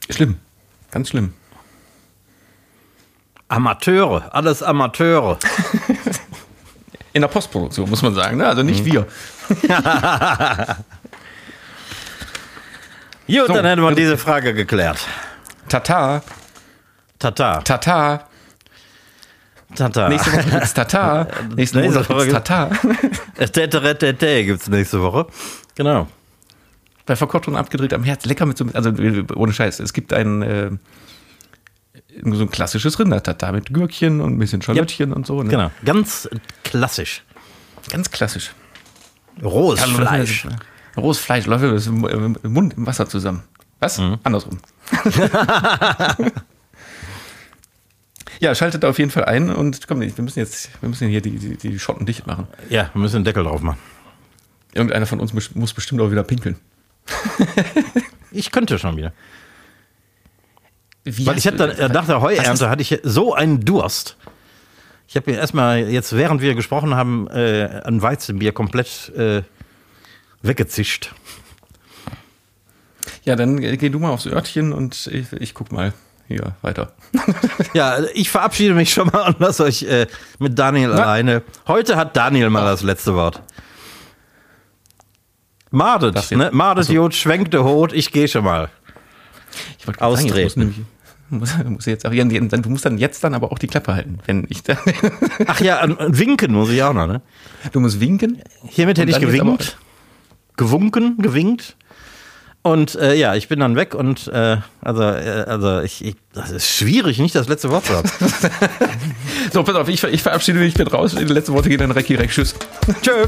Schlimm, ganz schlimm. Amateure, alles Amateure. (laughs) In der Postproduktion muss man sagen, ne? also nicht wir. (laughs) Gut, So. dann hätten wir diese Frage geklärt. Tata, Tata, Tata, Tata. nächste Woche gibt's Tata, (laughs) nächste Nächste Woche gibt's Tata. Tete gibt es nächste Woche. Genau. Bei verkocht und abgedreht am Herz, lecker mit so, also ohne Scheiß, es gibt ein, äh, so ein klassisches Rindertata mit Gürkchen und ein bisschen Schalottchen und so. Ne? Genau. Ganz klassisch. Ganz klassisch. Rohes Fleisch. Rohes Fleisch läuft das im im Mund im Wasser zusammen. Was? Mhm. Andersrum. (laughs) ja, schaltet auf jeden Fall ein und komm, wir müssen jetzt, wir müssen hier die, die, die Schotten dicht machen. Ja, wir müssen den Deckel drauf machen. Irgendeiner von uns muss bestimmt auch wieder pinkeln. ich könnte schon wieder. Wie Weil ich hatte dann, nach der Heuernte hatte ich so einen Durst. Ich habe mir erstmal jetzt, während wir gesprochen haben, äh, ein Weizenbier komplett äh, weggezischt. Ja, dann geh du mal aufs Örtchen und ich, ich guck mal hier weiter. (laughs) Ja, ich verabschiede mich schon mal und lasse euch äh, mit Daniel Na? alleine. Heute hat Daniel mal das letzte Wort. Mardet, ne? Mardet, Achso. Jod, schwenkte Hut, ich gehe schon mal. Ich wollte gerade sagen, du Austreten. nämlich- (laughs) muss, muss jetzt auch, ja, du musst dann jetzt dann aber auch die Klappe halten, wenn ich dann, (laughs) Ach ja, winken muss ich auch noch, ne? du musst winken. Hiermit hätte ich gewinkt, gewunken, gewinkt. Und äh, ja, ich bin dann weg und äh, also, äh, also ich, ich, das ist schwierig, nicht das letzte Wort zu haben. (laughs) So, pass auf, ich, ich verabschiede mich, ich bin raus. Die letzten Worte gehen dann Recki Reck. Tschüss. Tschö.